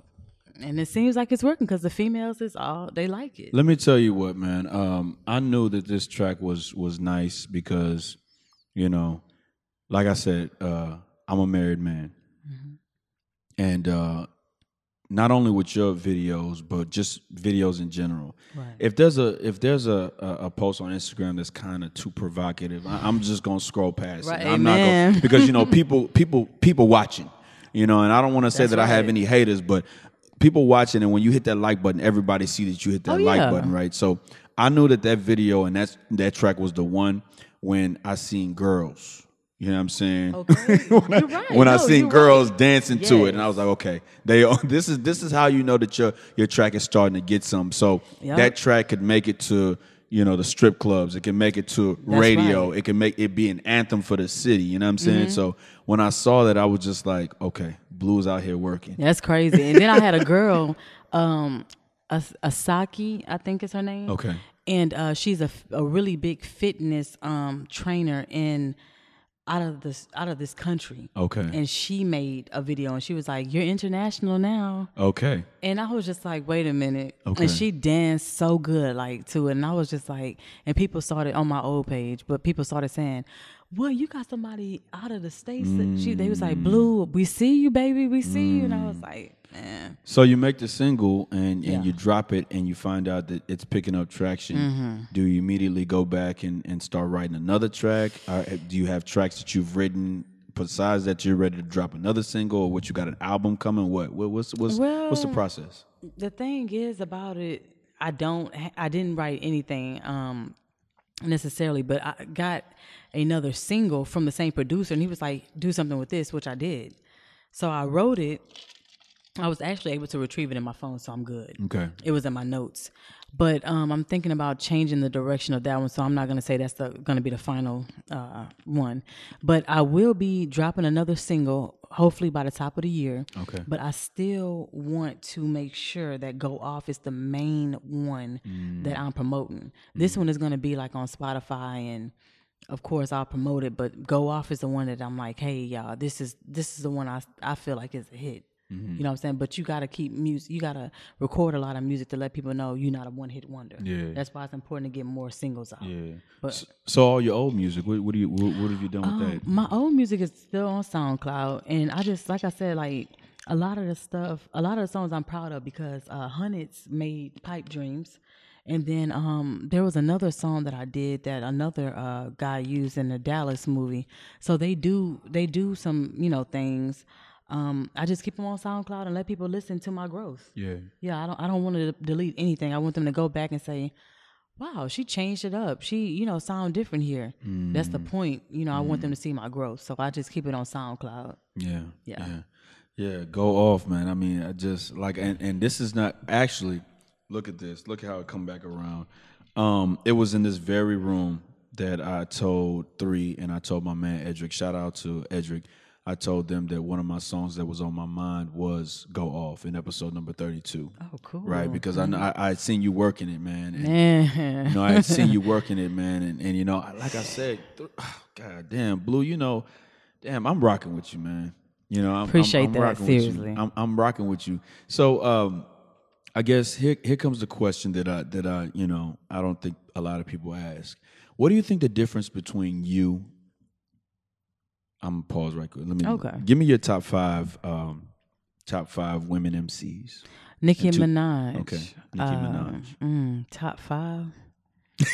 and it seems like it's working because the females is all they like it Let me tell you what, man. Um, I knew that this track was was nice because, you know, like I said, uh, I'm a married man, and uh, not only with your videos, but just videos in general. Right. If there's a if there's a a, a post on Instagram that's kind of too provocative, I, I'm just gonna scroll past Right, it. I'm not gonna because you know [LAUGHS] people people people watching, you know, and I don't want to say that I have any haters, but people watching, and when you hit that like button, everybody see that you hit that Oh, like yeah. button, right? So I knew that that video and that's that track was the one when I seen girls. You know what I'm saying? Okay. [LAUGHS] when I, You're right. when I seen girls right. dancing to it, and I was like, okay, they are- [LAUGHS] this is this is how you know that your your track is starting to get some. So Yep. that track could make it to you know the strip clubs. It can make it to radio. right. It can make it be an anthem for the city. You know what I'm Mm-hmm. saying? So when I saw that, I was just like, okay, blues out here working. That's crazy. And then I had a [LAUGHS] girl, um, As- Asaki, I think is her name. Okay. And uh, she's a, f- a really big fitness um, trainer in out of this out of this country. Okay. And she made a video and she was like, "You're international now." Okay. And I was just like, wait a minute. Okay. And she danced so good, like to it. And I was just like, and people started on my old page, but people started saying, well, you got somebody out of the States. that She, they was Mm. like, Blue, we see you, baby, we see you. And I was like, man. So you make the single and, and Yeah. you drop it and you find out that it's picking up traction. Mm-hmm. Do you immediately go back and, and start writing another track? Or do you have tracks that you've written besides that you're ready to drop another single or what you got an album coming? What, what what's what's what's the process? The thing is about it, I don't, I didn't write anything um, necessarily, but I got another single from the same producer, and he was like, "Do something with this," which I did. So I wrote it. I was actually able to retrieve it in my phone, so I'm good. Okay. It was in my notes, but um, I'm thinking about changing the direction of that one. So I'm not gonna say that's gonna be the final uh, one, but I will be dropping another single, hopefully by the top of the year. Okay. But I still want to make sure that Go Off is the main one that I'm promoting. This one is gonna be like on Spotify and. Of course, I'll promote it, but Go Off is the one that I'm like, hey, y'all, this is this is the one I I feel like is a hit. Mm-hmm. You know what I'm saying? But you gotta keep music. You gotta record a lot of music to let people know you're not a one hit wonder. Yeah. That's why it's important to get more singles out. Yeah. But- so, so all your old music, what, what do you what, what have you done with that? My old music is still on SoundCloud, and I just like I said, like a lot of the stuff, a lot of the songs I'm proud of because uh, Hundreds made Pipe Dreams, and then um, there was another song that I did that another uh, guy used in the Dallas movie. So they do they do some you know things. Um, I just keep them on SoundCloud and let people listen to my growth. Yeah. Yeah, I don't I don't want to delete anything. I want them to go back and say, "Wow, she changed it up. She, you know, sound different here." That's the point. You know, I want them to see my growth. So I just keep it on SoundCloud. Yeah. Yeah. Yeah. Yeah. Go off, man. I mean, I just like and, and this is not actually look at this. Look how it come back around. Um, it was in this very room that I told three and I told my man Edric, shout out to Edric. I told them that one of my songs that was on my mind was Go Off in episode number 32. Oh, cool. Right, because I know I I had seen you working it, man. And, Man. you know, I had seen you [LAUGHS] working it, man, and, and you know, like I said, th- [SIGHS] God damn, Blue, you know, damn, I'm rocking with you, man. You know, I'm, I'm- Appreciate I'm that, rocking with you. seriously. I'm, I'm rocking with you. So, um, I guess here here comes the question that I that I you know I don't think a lot of people ask. What do you think the difference between you? I'm gonna pause right quick. Let me Okay. Give me your top five, um, top five women MCs. Nicki two- Minaj. Okay, Nicki Um, Minaj. Mm, top five. [LAUGHS]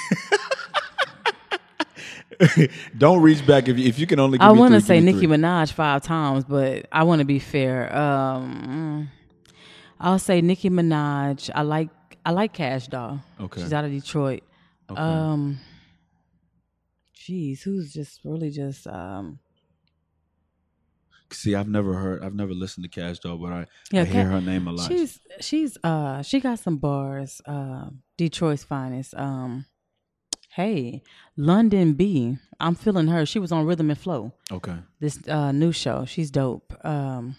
Don't reach back if you, if you can only. Give I want to say Nicki three. Minaj five times, but I want to be fair. Um, mm, I'll say Nicki Minaj. I like I like Kash Doll. Okay. She's out of Detroit. Okay. Um, geez, who's just really just um. See, I've never heard, I've never listened to Kash Doll, but I, Yeah, I hear her name a lot. She's she's uh she got some bars. Uh, Detroit's finest. Um, hey, Londynn B. I'm feeling her. She was on Rhythm and Flow. okay, This uh new show. She's dope. Um,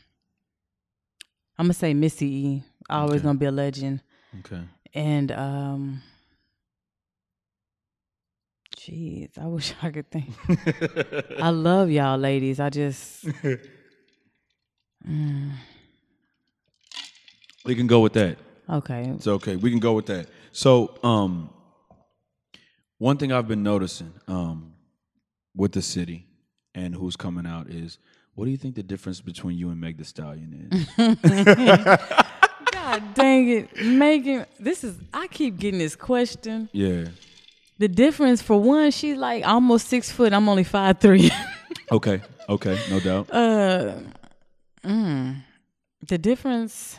I'm gonna say Missy E. Always Okay. gonna be a legend. okay. And um, jeez, I wish I could think. [LAUGHS] I love y'all, ladies. I just [LAUGHS] We can go with that. okay. It's okay. We can go with that. So, um, one thing I've been noticing, um, with the city and who's coming out is, what do you think the difference between you and Meg Thee Stallion is? [LAUGHS] God dang it, Megan. This is I keep getting this question. yeah. The difference for one, she's like almost six foot. I'm only five three. Okay. Okay. No doubt. [LAUGHS] uh, mm, the difference.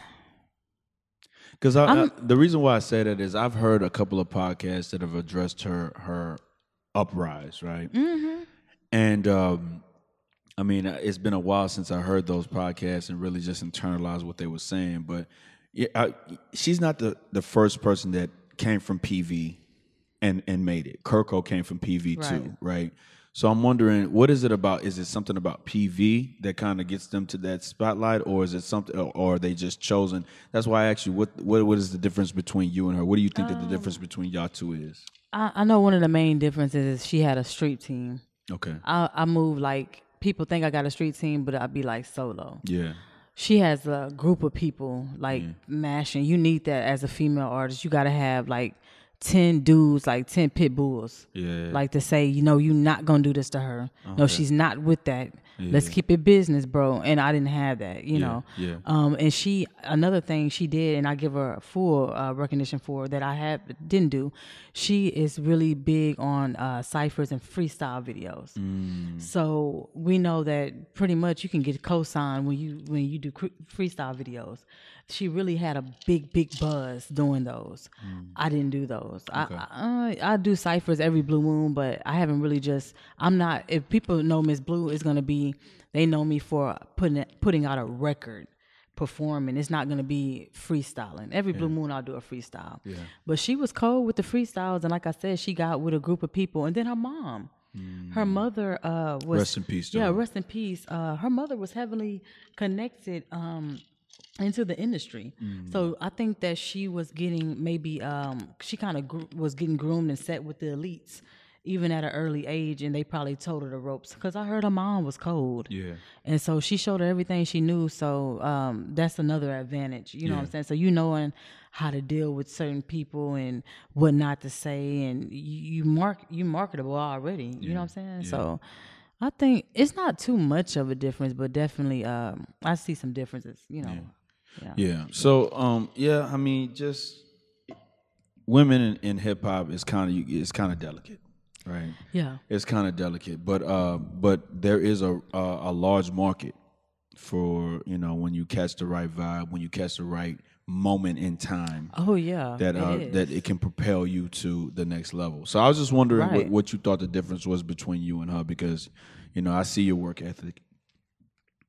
Because the reason why I say that is I've heard a couple of podcasts that have addressed her her uprise, right? Mm-hmm. And um, I mean, it's been a while since I heard those podcasts and really just internalized what they were saying. But yeah, I, she's not the the first person that came from PV and and made it. Kirko came from PV Right. too, right? So I'm wondering, what is it about? Is it something about PV that kind of gets them to that spotlight, or is it something, or, or are they just chosen? That's why I asked you, what what what is the difference between you and her? What do you think that the um, difference between y'all two is? I, I know one of the main differences is she had a street team. Okay, I, I move like people think I got a street team, but I'd be like solo. yeah, She has a group of people like mashing. You need that as a female artist. You got to have like ten dudes, like ten pit bulls. yeah, like to say, you know, you're not gonna do this to her. No, she's not with that. Let's keep it business, bro. And I didn't have that, you know. yeah. Um, and she another thing she did, and I give her full uh, recognition for that I have didn't do. She is really big on uh, ciphers and freestyle videos. So we know that pretty much you can get co-signed when you when you do cr- freestyle videos. She really had a big big buzz doing those. I didn't do those. I, I I do ciphers every blue moon, but I haven't really just. I'm not. If people know Miss Blue, it's gonna be they know me for putting putting out a record performing. It's not gonna be freestyling. Every blue moon I'll do a freestyle. But she was cold with the freestyles, and like I said, she got with a group of people, and then her mom. Her mother uh, was Rest in peace, Yeah, though. rest in peace. Uh, her mother was heavily connected um, into the industry, Mm. so I think that she was getting maybe um, she kind of gr- was getting groomed and set with the elites, even at an early age, and they probably told her the ropes because I heard her mom was cold. Yeah. And so she showed her everything she knew. So um, that's another advantage. You know what I'm saying? So you knowing how to deal with certain people and what not to say, and you, you mark you marketable already. You know what I'm saying? So I think it's not too much of a difference, but definitely um, I see some differences. You know. Yeah. Yeah. So, um, yeah, I mean, just women in, in hip hop is kind of it's kind of delicate, right? Yeah. It's kind of delicate, but uh, but there is a, a a large market for you know when you catch the right vibe, when you catch the right moment in time. Oh yeah. That uh, is. that it can propel you to the next level. So I was just wondering what, what you thought the difference was between you and her because, you know, I see your work ethic.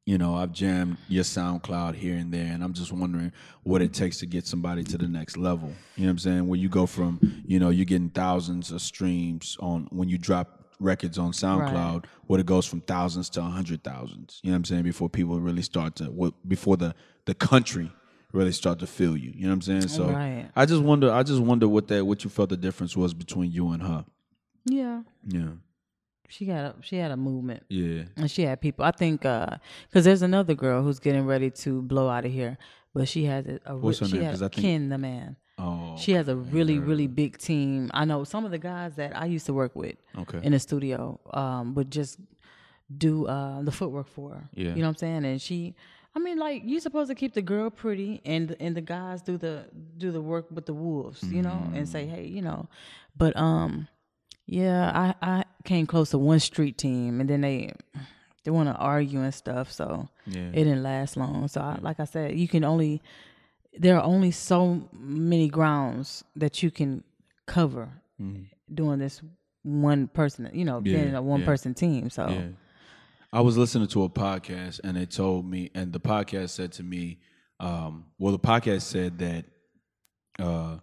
You know, I've jammed your SoundCloud here and there, and I'm just wondering what it takes to get somebody to the next level. You know what I'm saying? Where you go from, you know, you're getting thousands of streams on when you drop records on SoundCloud, where it goes from thousands to a hundred thousands. You know what I'm saying? Before people really start to, what before the the country really start to feel you. You know what I'm saying? So Right. I just wonder. I just wonder what that what you felt the difference was between you and her. yeah. Yeah. She got a she had a movement. Yeah. And she had people. I think because there's another girl who's getting ready to blow out of here, but she has a, a What's her she name? has think- Ken the man. Oh. She has a really really big team. I know some of the guys that I used to work with Okay. in the studio um, would just do uh, the footwork for her. Yeah. you know what I'm saying. And she, I mean, like you're supposed to keep the girl pretty, and and the guys do the do the work with the wolves, you know, and say, Mm. hey, you know, but um, yeah, I I came close to one street team, and then they they want to argue and stuff, so Yeah. it didn't last long. So, I, like I said, you can only there are only so many grounds that you can cover doing this one person, you know, being a one yeah. person team. So, Yeah. I was listening to a podcast and they told me, and the podcast said to me, um, well, the podcast said that uh,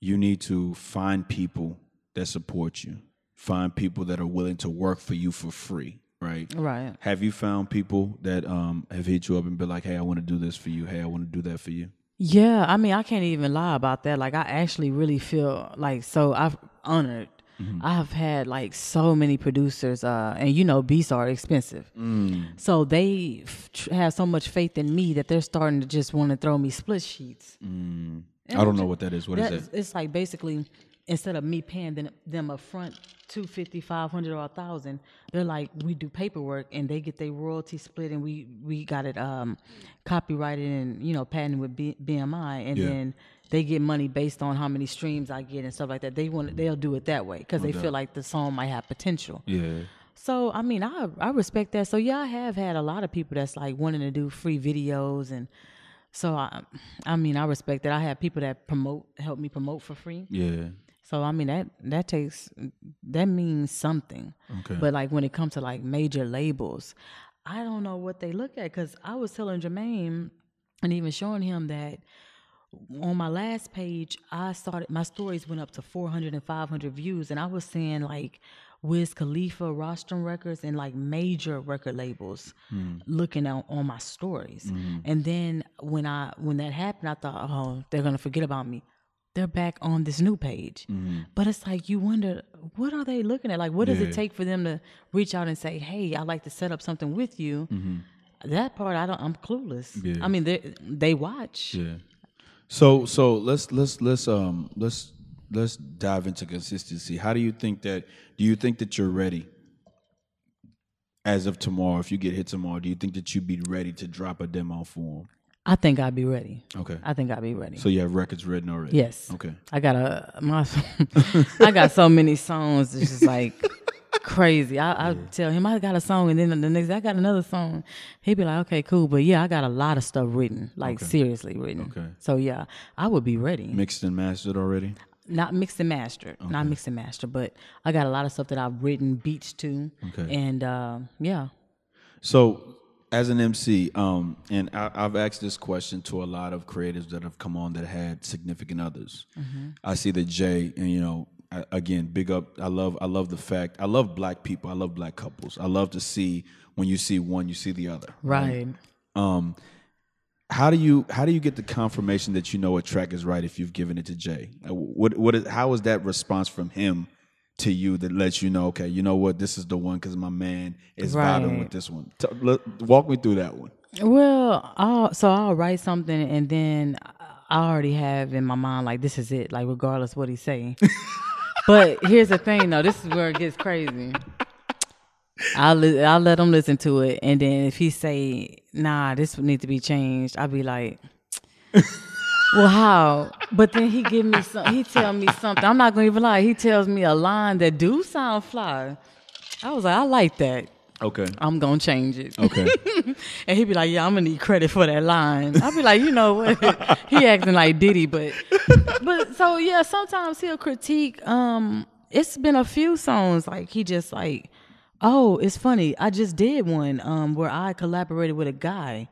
you need to find people that support you, find people that are willing to work for you for free, right? right. Have you found people that um, have hit you up and been like, hey, I want to do this for you. Hey, I want to do that for you? Yeah, I mean, I can't even lie about that. Like, I actually really feel like so I've honored. I have had like so many producers, uh, and you know, beats are expensive. So they f- have so much faith in me that they're starting to just want to throw me split sheets. I don't know what that is. What is that? It's like basically instead of me paying them, them up front, 250 500 or a 1000 they're like, we do paperwork and they get their royalty split and we, we got it um, copyrighted and, you know, patented with B- BMI. And Yeah. then they get money based on how many streams I get and stuff like that. They want, they'll do it that way because they feel like the song might have potential. Yeah. So I mean, I I respect that. So yeah, I have had a lot of people that's like wanting to do free videos, and so I I mean I respect that. I have people that promote, help me promote for free. Yeah. So I mean that that takes that means something. Okay. But like when it comes to like major labels, I don't know what they look at because I was telling Jermaine and even showing him that on my last page, I started my stories went up to 400 and 500 views, and I was seeing like Wiz Khalifa, Rostrum Records, and like major record labels hmm. looking out on my stories. Hmm. And then when I when that happened, I thought, oh, they're gonna forget about me. They're back on this new page, but it's like you wonder what are they looking at? Like, what does Yeah. it take for them to reach out and say, "Hey, I'd like to set up something with you"? That part, I don't. I'm clueless. Yeah. I mean, they they watch. Yeah. So so let's let's let's um let's let's dive into consistency. How do you think that do you think that you're ready as of tomorrow? If you get hit tomorrow, do you think that you'd be ready to drop a demo for I think I'd be ready. Okay. I think I'd be ready. So you have records written already? yes. Okay. I got a my. [LAUGHS] I got so many songs. It's just like [LAUGHS] crazy. I, I tell him I got a song, and then the next day I got another song. He'd be like, "Okay, cool," but yeah, I got a lot of stuff written, like seriously written. Okay. So yeah, I would be ready. Mixed and mastered already? not mixed and mastered, not mixed and mastered, but I got a lot of stuff that I've written beats to. Okay. And uh, yeah, So, as an MC, um, and I, I've asked this question to a lot of creatives that have come on that had significant others. I see that Jay, and you know, I, again, big up. I love, I love the fact. I love black people. I love black couples. I love to see when you see one, you see the other. right. Um, how do you how do you get the confirmation that you know a track is right if you've given it to Jay? Uh, What what is, how is that response from him to you that lets you know, okay, you know what, this is the one because my man is vibing with this one. T- let- walk me through that one. Well, I'll, so I'll write something and then I already have in my mind like this is it, like regardless what he's saying. [LAUGHS] but here's the thing, though. This is where it gets crazy. I'll li- I'll let him listen to it, and then if he say, "Nah, this would need to be changed," I'll be like, "Well, how?" But then he give me some. He tell me something. I'm not gonna even lie. He tells me a line that do sound fly. I was like, I like that. Okay. I'm gonna change it. Okay. [LAUGHS] And he'd be like, "Yeah, I'm gonna need credit for that line." I'd be like, "You know what? [LAUGHS] he acting like Diddy, but but so yeah. Sometimes he'll critique. Um, it's been a few songs like he just like, oh, it's funny. I just did one um where I collaborated with a guy,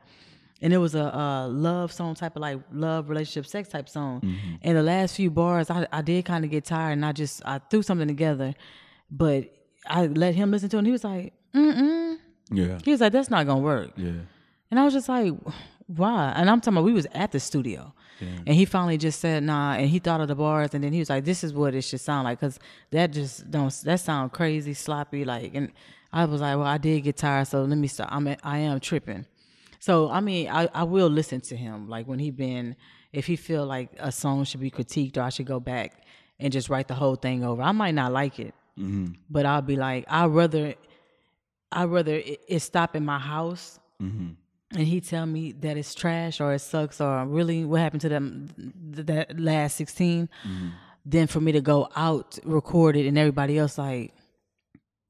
and it was a, a love song type of like love relationship sex type song. And the last few bars, I I did kind of get tired, and I just I threw something together, but I let him listen to it, and he was like, "Mm mm." yeah. He was like, "That's not gonna work." Yeah. And I was just like, why? And I'm talking about we was at the studio. And he finally just said, nah, and he thought of the bars, and then he was like, this is what it should sound like, because that just don't, that sound crazy, sloppy, like, and I was like, well, I did get tired, so let me stop, I'm, I am tripping. So, I mean, I, I will listen to him, like, when he been, if he feel like a song should be critiqued, or I should go back and just write the whole thing over. I might not like it, mm-hmm. but I'll be like, I'd rather, I'd rather it, it stop in my house mm-hmm. and he tell me that it's trash or it sucks or really what happened to them that last 16 mm-hmm. then for me to go out record it and everybody else like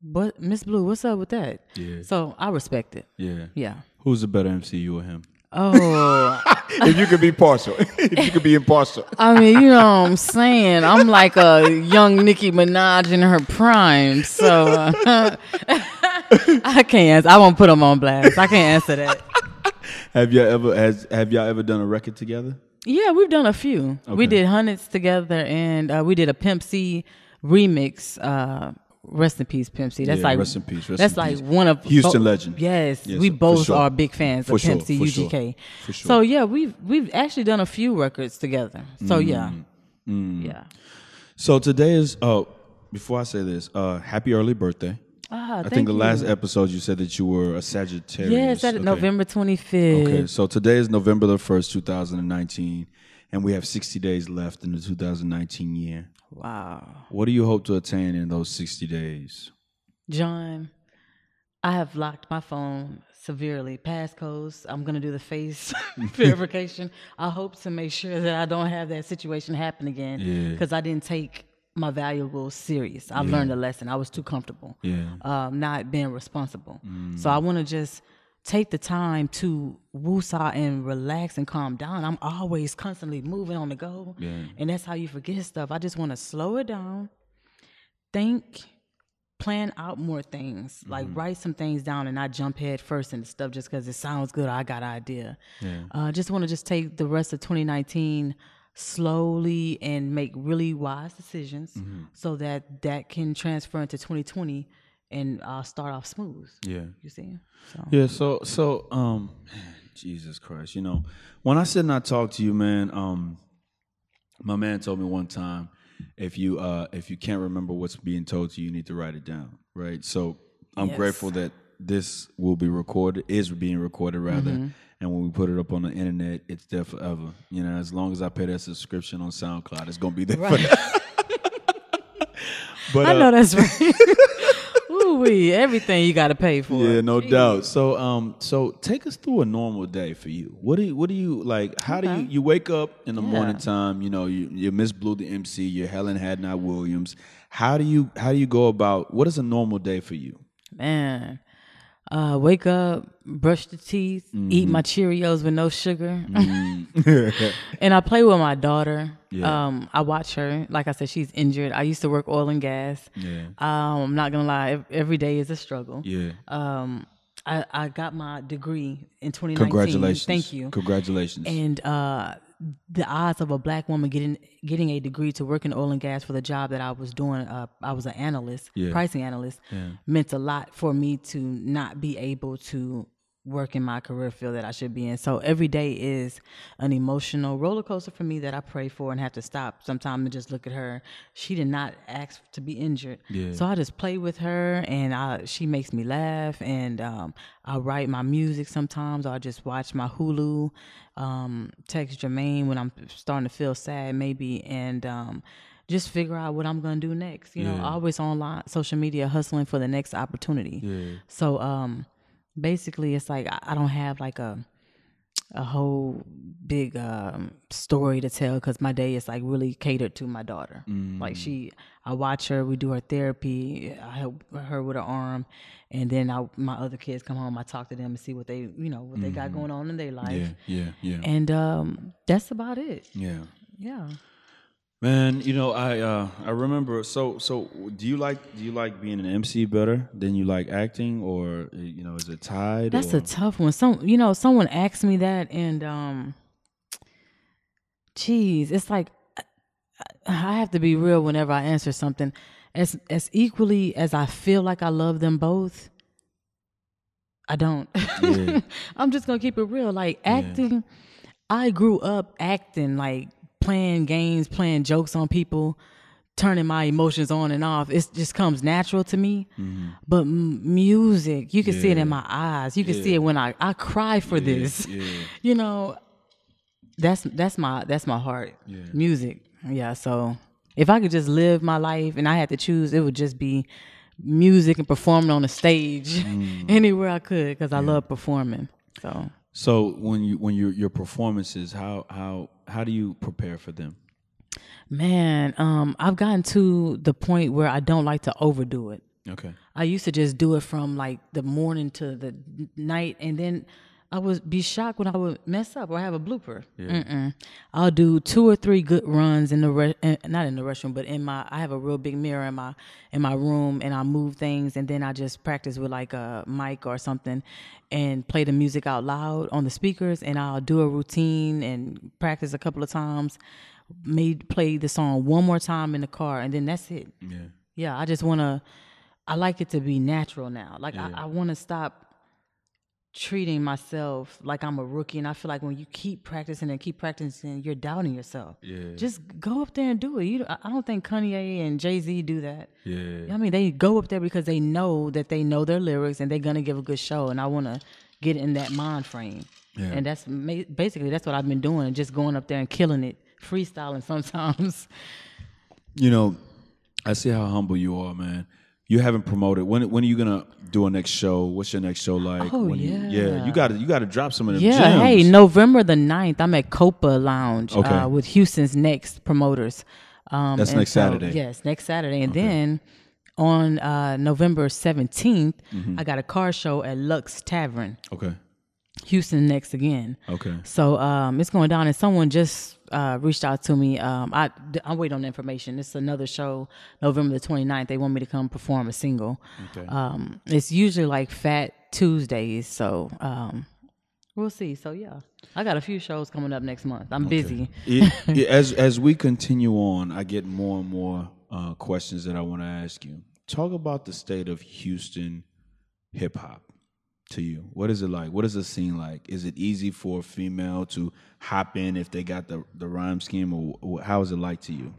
but miss blue what's up with that Yeah. so i respect it Yeah. yeah Who's the better MC, you or him? oh [LAUGHS] if you could be partial, [LAUGHS] if you could be impartial. i mean you know what i'm saying i'm like a young nicki minaj in her prime so uh, [LAUGHS] i can't answer i won't put them on blast i can't answer that Have y'all ever has have y'all ever done a record together? Yeah, we've done a few. Okay. We did hundreds together, and uh, we did a Pimp C remix. Uh, rest in peace, Pimp C. That's Yeah, like rest in peace, rest that's in like peace. one of Houston legend. Yes, Yes, we both sure. are big fans For of Pimp sure, C, for sure, UGK. for sure. So yeah, we've we've actually done a few records together. So Mm, yeah, yeah. So today is oh before I say this, uh happy early birthday. Ah, I think the last episode you said that you were a Sagittarius. Yeah, it's at Okay. November twenty fifth. Okay, so today is November the first, two thousand and we have sixty days left in the two thousand nineteen year. Wow. What do you hope to attain in those sixty days? John, I have locked my phone severely. Passcodes. I'm gonna do the face [LAUGHS] [LAUGHS] verification. I hope to make sure that I don't have that situation happen again. Yeah. Because I didn't take my valuables serious. I learned a lesson. I was too comfortable. Yeah. Um, not being responsible. So I want to just take the time to woosah and relax and calm down. I'm always constantly moving on the go. Yeah. And that's how you forget stuff. I just want to slow it down, think, plan out more things, like write some things down and not jump head first into stuff just because it sounds good. Or I got an idea. Yeah. Uh, I just want to just take the rest of 2019 slowly and make really wise decisions so that that can transfer into 2020 and uh, start off smooth. Yeah. You see? So. Yeah, so so um Jesus Christ, you know, when I sit and I talk to you, man, um my man told me one time if you uh if you can't remember what's being told to you, you need to write it down, right? So I'm Yes. grateful that this will be recorded, is being recorded rather. Mm-hmm. And when we put it up on the internet, it's there forever. You know, as long as I pay that subscription on SoundCloud, it's gonna be there Right. forever. [LAUGHS] But I uh, know that's right. [LAUGHS] Ooh, everything you got to pay for. Yeah, no Jeez. doubt. So, um, so take us through a normal day for you. What do you, what do you like? How do you, you wake up in the Yeah. morning time? You know, you, you're Miss Blue, the MC. You're Helen Hadnot Williams. How do you, how do you go about? What is a normal day for you? Man, uh, wake up, brush the teeth, eat Mm-hmm. my Cheerios with no sugar, [LAUGHS] [LAUGHS] and I play with my daughter. Yeah. Um, I watch her. Like I said, she's injured. I used to work oil and gas. Yeah. Um, I'm not gonna lie, every day is a struggle. Yeah. Um, I, I got my degree in 2019. Congratulations. Thank you. Congratulations. And uh, the odds of a black woman getting getting a degree to work in oil and gas for the job that I was doing, uh, I was an analyst, Yeah. pricing analyst, Yeah. meant a lot for me to not be able to work in my career field that I should be in. So every day is an emotional roller coaster for me that I pray for and have to stop sometimes and just look at her. She did not ask to be injured. Yeah. So I just play with her and I she makes me laugh and um, I write my music sometimes or I just watch my Hulu, um, text Jermaine when I'm starting to feel sad maybe and um, just figure out what I'm gonna do next. You know, Yeah. always online social media hustling for the next opportunity. Yeah. So um basically it's like I, don't have like a a whole big um story to tell because my day is like really catered to my daughter. Like she I watch her, we do her therapy, I help her with her arm and then I my other kids come home, I talk to them and see what they you know, what they got going on in their life. Yeah. Yeah. Yeah. And um that's about it. yeah. Yeah. Man, you know, I uh I remember so so do you like do you like being an MC better than you like acting or you know, is it tied? That's or? a tough one. Some you know, someone asked me that and um geez, it's like I- have to be real whenever I answer something. As as equally as I feel like I love them both, I don't. Yeah. [LAUGHS] I'm just gonna keep it real. Like acting, I grew up acting, like playing games, playing jokes on people, turning my emotions on and off. It just comes natural to me. But m- music, you can see it in Mm-hmm. My eyes. You can see it when I I cry for this. yeah. [LAUGHS] You know, that's that's my that's my heart. Yeah. Music. Yeah. So if I could just live my life and I had to choose, it would just be music and performing on the stage Mm. [LAUGHS] anywhere I could because I love performing. So So when you when you your performances, how how how do you prepare for them? man, um, I've gotten to the point where I don't like to overdo it. Okay. I used to just do it from like the morning to the night, and then I would be shocked when I would mess up or have a blooper. Mm-mm. I'll do two or three good runs in the re- not in the restroom, but in my. I have a real big mirror in my in my room, and I move things, and then I just practice with like a mic or something, and play the music out loud on the speakers, and I'll do a routine and practice a couple of times. Made play the song one more time in the car, and then that's it Yeah. yeah i just want to i like it to be natural now like Yeah. i, I want to stop treating myself like i'm a rookie and i feel like when you keep practicing and keep practicing you're doubting yourself Yeah. just go up there and do it you i I don't think kanye and jay-z do that Yeah. i mean they go up there because they know that they know their lyrics and they're gonna give a good show and i want to get in that mind frame Yeah. and that's basically that's what i've been doing just going up there and killing it freestyling [LAUGHS] sometimes You know, I see how humble you are, man. You haven't promoted. When when are you gonna do a next show? What's your next show like? Oh, When you- yeah. yeah. You got to you got to drop some of them. Yeah, gems. hey, November the 9th, I'm at Copa Lounge Okay. uh, with Houston's Next promoters. Um, That's next Saturday. Yes, next Saturday. And then on uh, November 17th, Mm-hmm. I got a car show at Lux Tavern, Okay. Houston Next again. Okay. So um, it's going down, and someone just uh, reached out to me. Um, I I'm waiting on the information. It's another show, November the 29th. They want me to come perform a single. Okay. Um, it's usually like Fat Tuesdays, so um, we'll see. So yeah, I got a few shows coming up next month. I'm busy. It- [LAUGHS] it- as as we continue on, I get more and more uh, questions that I want to ask you. Talk about the state of Houston hip hop to you. What is it like? What is the scene like? Is it easy for a female to hop in if they got the the rhyme scheme, or, or how is it like to you?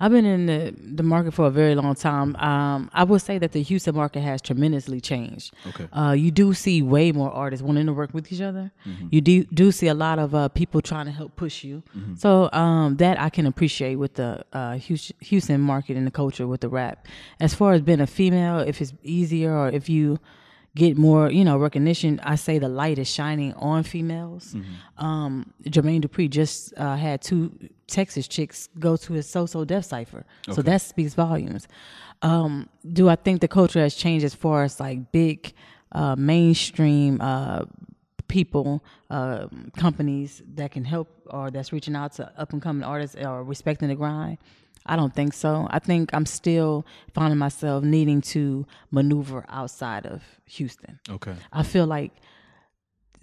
I've been in the the market for a very long time. Um, I would say that the Houston market has tremendously changed. Okay. Uh, you do see way more artists wanting to work with each other. Mm-hmm. You do do see a lot of uh, people trying to help push you. Mm-hmm. So um, that I can appreciate with the uh, Houston market and the culture with the rap. As far as being a female, if it's easier or if you get more, you know, recognition, I say the light is shining on females. Um, Jermaine Dupri just uh, had two Texas chicks go to his So-So Def Cypher, so that speaks volumes. Um, do I think the culture has changed as far as like big uh, mainstream uh, people, uh, companies that can help or that's reaching out to up and coming artists or respecting the grind? I don't think so. I think I'm still finding myself needing to maneuver outside of Houston. Okay. I feel like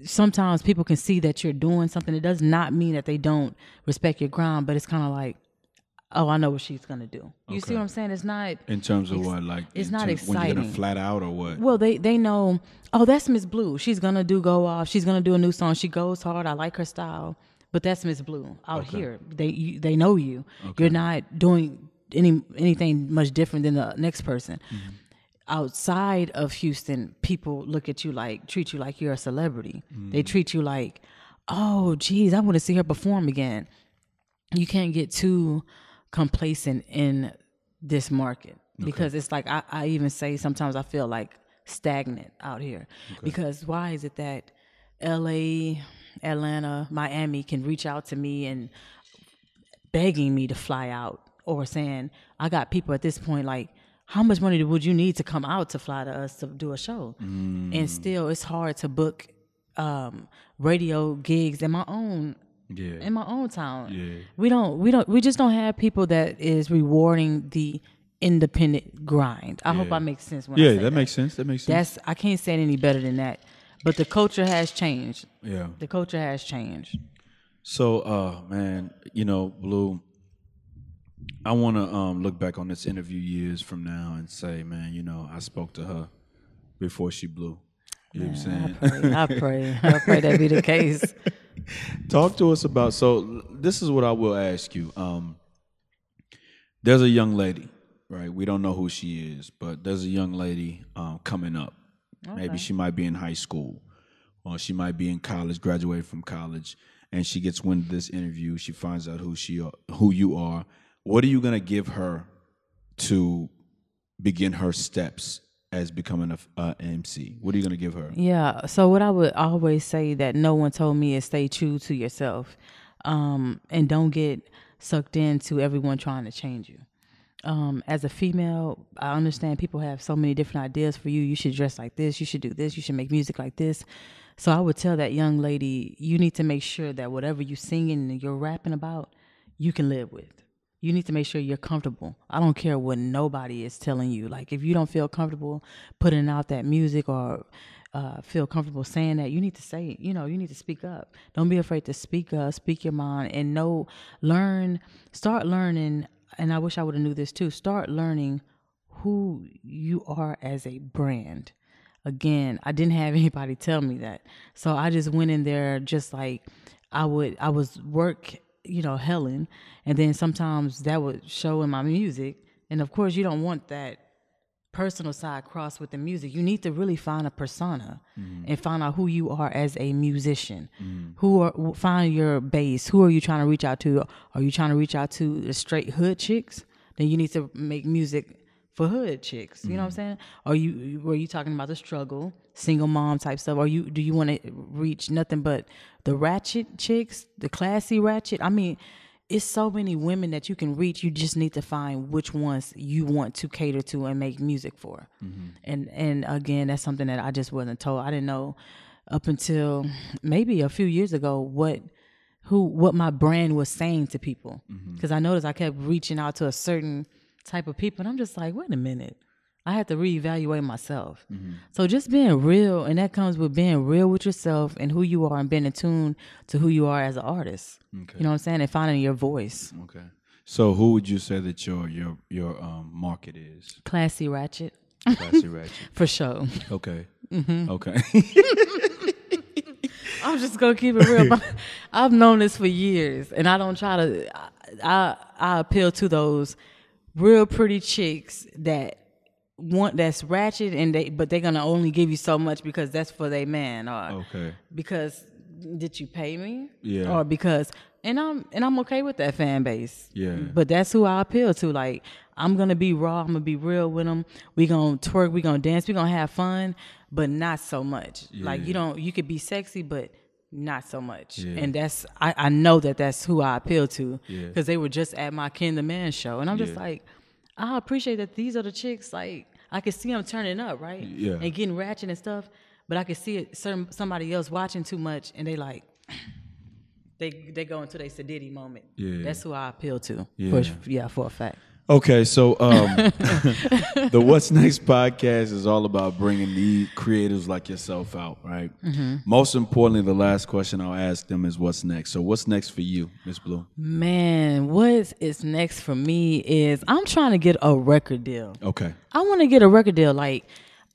sometimes people can see that you're doing something. It does not mean that they don't respect your grind, but it's kind of like oh, I know what she's gonna do. You see what I'm saying? It's not. In terms of what, like it's not terms- when you're gonna flat out or what? Well, they they know. Oh, that's Miss Blue. She's gonna do go off. She's gonna do a new song. She goes hard. I like her style. But that's Miss Blue out here. They you, they know you. You're not doing any anything much different than the next person. Mm-hmm. Outside of Houston, people look at you like treat you like you're a celebrity. They mm-hmm. treat you like, oh, geez, I want to see her perform again. You can't get too complacent in this market because it's like I, I even say sometimes I feel like stagnant out here because why is it that LA, Atlanta, Miami can reach out to me and begging me to fly out or saying I got people at this point like how much money would you need to come out to fly to us to do a show and still it's hard to book um, radio gigs in my own yeah. in my own town. Yeah. We don't we don't we just don't have people that is rewarding the independent grind. I hope I make sense when I yeah, say that, makes sense. That makes sense. That's I can't say it any better than that. But the culture has changed. yeah. The culture has changed. So, uh, man, you know, Blue, I want to um, look back on this interview years from now and say, man, you know, I spoke to her before she blew. You know what I'm I saying? pray, I [LAUGHS] pray, I pray that be the case. Talk to us about. So, this is what I will ask you. Um, there's a young lady, right? We don't know who she is, but there's a young lady um, coming up. Maybe she might be in high school, or she might be in college, graduated from college, and she gets wind of this interview. She finds out who she, are, who you are. What are you gonna give her to begin her steps as becoming a uh, MC? What are you gonna give her? Yeah. So what I would always say that no one told me is stay true to yourself, um, and don't get sucked into everyone trying to change you. Um, as a female, I understand people have so many different ideas for you. You should dress like this. You should do this. You should make music like this. So I would tell that young lady, you need to make sure that whatever you're singing and you're rapping about, you can live with. You need to make sure you're comfortable. I don't care what nobody is telling you. Like if you don't feel comfortable putting out that music or uh, feel comfortable saying that, you need to say it. You know, you need to speak up. Don't be afraid to speak up, speak your mind, and know, learn, start learning. And I wish I would have knew this too. Start learning who you are as a brand. Again, I didn't have [LAUGHS] anybody tell me that, so I just went in there just like I would. I was work, you know, Helen, and then sometimes that would show in my music. And of course, you don't want that personal side cross with the music. You need to really find a persona mm-hmm. and find out who you are as a musician. Mm-hmm. Who are find your base. Who are you trying to reach out to? Are you trying to reach out to the straight hood chicks? Then you need to make music for hood chicks. You know what I'm mm-hmm. saying? Are you were you talking about the struggle, single mom type stuff? Or you do you want to reach nothing but the ratchet chicks, the classy ratchet? I mean, it's so many women that you can reach. You just need to find which ones you want to cater to and make music for. Mm-hmm. And and again, that's something that I just wasn't told. I didn't know up until maybe a few years ago what who what my brand was saying to people mm-hmm. because I noticed I kept reaching out to a certain type of people and I'm just like wait a minute I had to reevaluate myself so just being real and that comes with being real with yourself and who you are and being in tune to who you are as an artist Okay. you know what I'm saying and finding your voice Okay. So, who would you say that your your your um, market is? classy ratchet Classy [LAUGHS] Ratchet. for sure Okay. Mm-hmm. Okay. [LAUGHS] I'm just gonna keep it real. [LAUGHS] I've known this for years, and I don't try to. I, I I appeal to those real pretty chicks that want that's ratchet, and they but they're gonna only give you so much because that's for their man, or okay. because did you pay me? Yeah. Or because and I'm and I'm okay with that fan base. Yeah. But that's who I appeal to. Like I'm gonna be raw. I'm gonna be real with them. We gonna twerk. We gonna dance. We gonna have fun, but not so much. Like you don't. You could be sexy, but not so much. Yeah. And that's I, I know that that's who I appeal to Yeah. because they were just at my Ken the Man show, and I'm just Yeah. like, I appreciate that these are the chicks. Like I can see them turning up, right? Yeah. And getting ratchet and stuff. But I could see it. Certain somebody else watching too much, and they like. [CLEARS THROAT] They they go into their sedity moment. Yeah. That's who I appeal to. Yeah. For, yeah, for a fact. Okay, so um, [LAUGHS] the What's Next podcast is all about bringing the creatives like yourself out, right? Mm-hmm. Most importantly, the last question I'll ask them is, "What's next?" So, what's next for you, Miss Blue? Man, what is next for me is I'm trying to get a record deal. Okay, I want to get a record deal. Like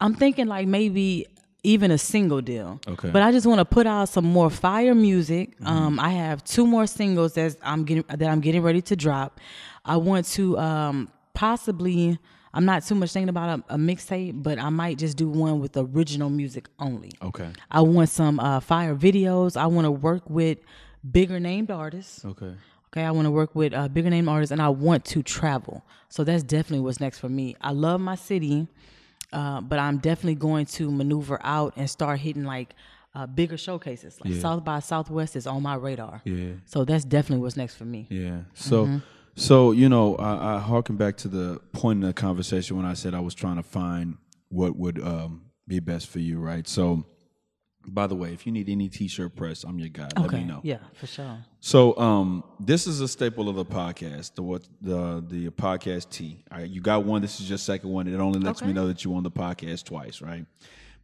I'm thinking like maybe even a single deal. Okay. But I just want to put out some more fire music. Mm-hmm. Um, I have two more singles that I'm getting that I'm getting ready to drop. I want to um, possibly. I'm not too much thinking about a, a mixtape, but I might just do one with original music only. okay, I want some uh, fire videos. I want to work with bigger named artists. okay. Okay, I want to work with uh, bigger name artists, and I want to travel. So that's definitely what's next for me. I love my city, uh, but I'm definitely going to maneuver out and start hitting like uh, bigger showcases. Like Yeah. South by Southwest is on my radar. Yeah. So that's definitely what's next for me. Yeah. So, Mm-hmm. So you know, I, I harken back to the point in the conversation when I said I was trying to find what would um, be best for you, right? So, by the way, if you need any T-shirt press, I'm your guy. Let Okay. me know. Yeah, for sure. So, um, this is a staple of the podcast, the what the the podcast T. Right, you got one. This is your second one. It only lets me know that you on the podcast twice, right?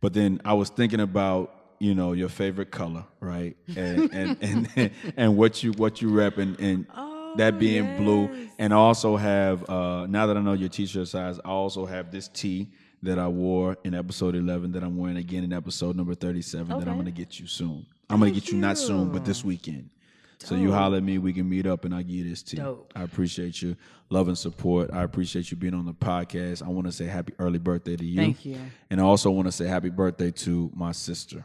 But then I was thinking about you know your favorite color, right? And and and, [LAUGHS] and what you what you rep and, and that being blue, and I also have uh, now that I know your t-shirt size, I also have this tee that I wore in episode eleven that I'm wearing again in episode number thirty-seven that I'm gonna get you soon. I'm gonna get you not soon, but this weekend. So you holler at me, we can meet up, and I give you this tea. Dope. I appreciate you, love and support. I appreciate you being on the podcast. I want to say happy early birthday to you. Thank you. And I also want to say happy birthday to my sister.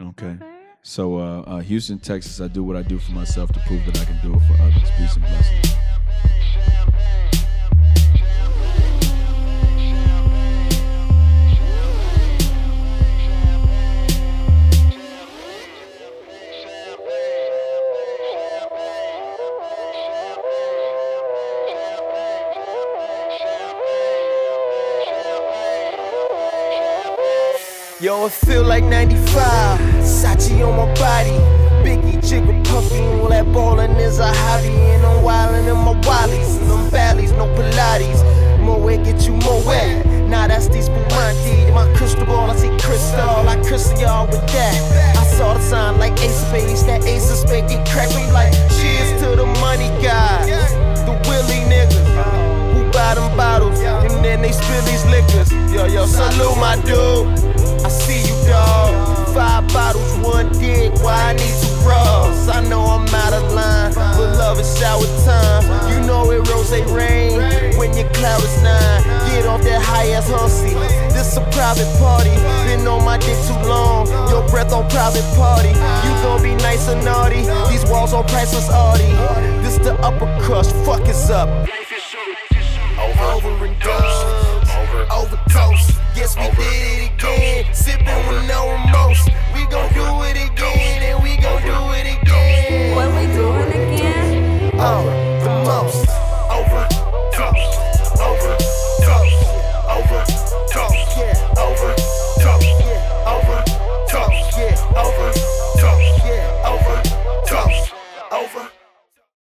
Okay. So, uh, uh, Houston, Texas, I do what I do for myself to prove that I can do it for others. Peace and blessings. Yo, it feel like 95. Sachi on my body. Biggie, Jigga, puffy, all that ballin' is a hobby. And I'm wildin' in my wallies. And them valleys, no Pilates. More wet, get you more wet. Nah, that's these Bumanti. My crystal ball, I see crystal. I crystal y'all with that. I saw the sign like Ace of Spades. That Ace of Spades get cracked like cheers to the money guy. The Willie niggas who buy them bottles and then they spill these liquors. Yo, yo, salute my dude. I see you, dog. Five bottles, one dick. Why I need two bras? I know I'm out of line, but love is shower time. You know it rose rain when your cloud is nine. Get off that high ass hussy. This a private party. Been on my dick too long. Your breath on private party. You gon' be nice and naughty. These walls on priceless Audi. This the upper crust. Fuck is up. Over and done. Overdose. Yes, we did it again. Sipping with no remote. We gon' do it again, and we gon' do it again. What we do again? Oh.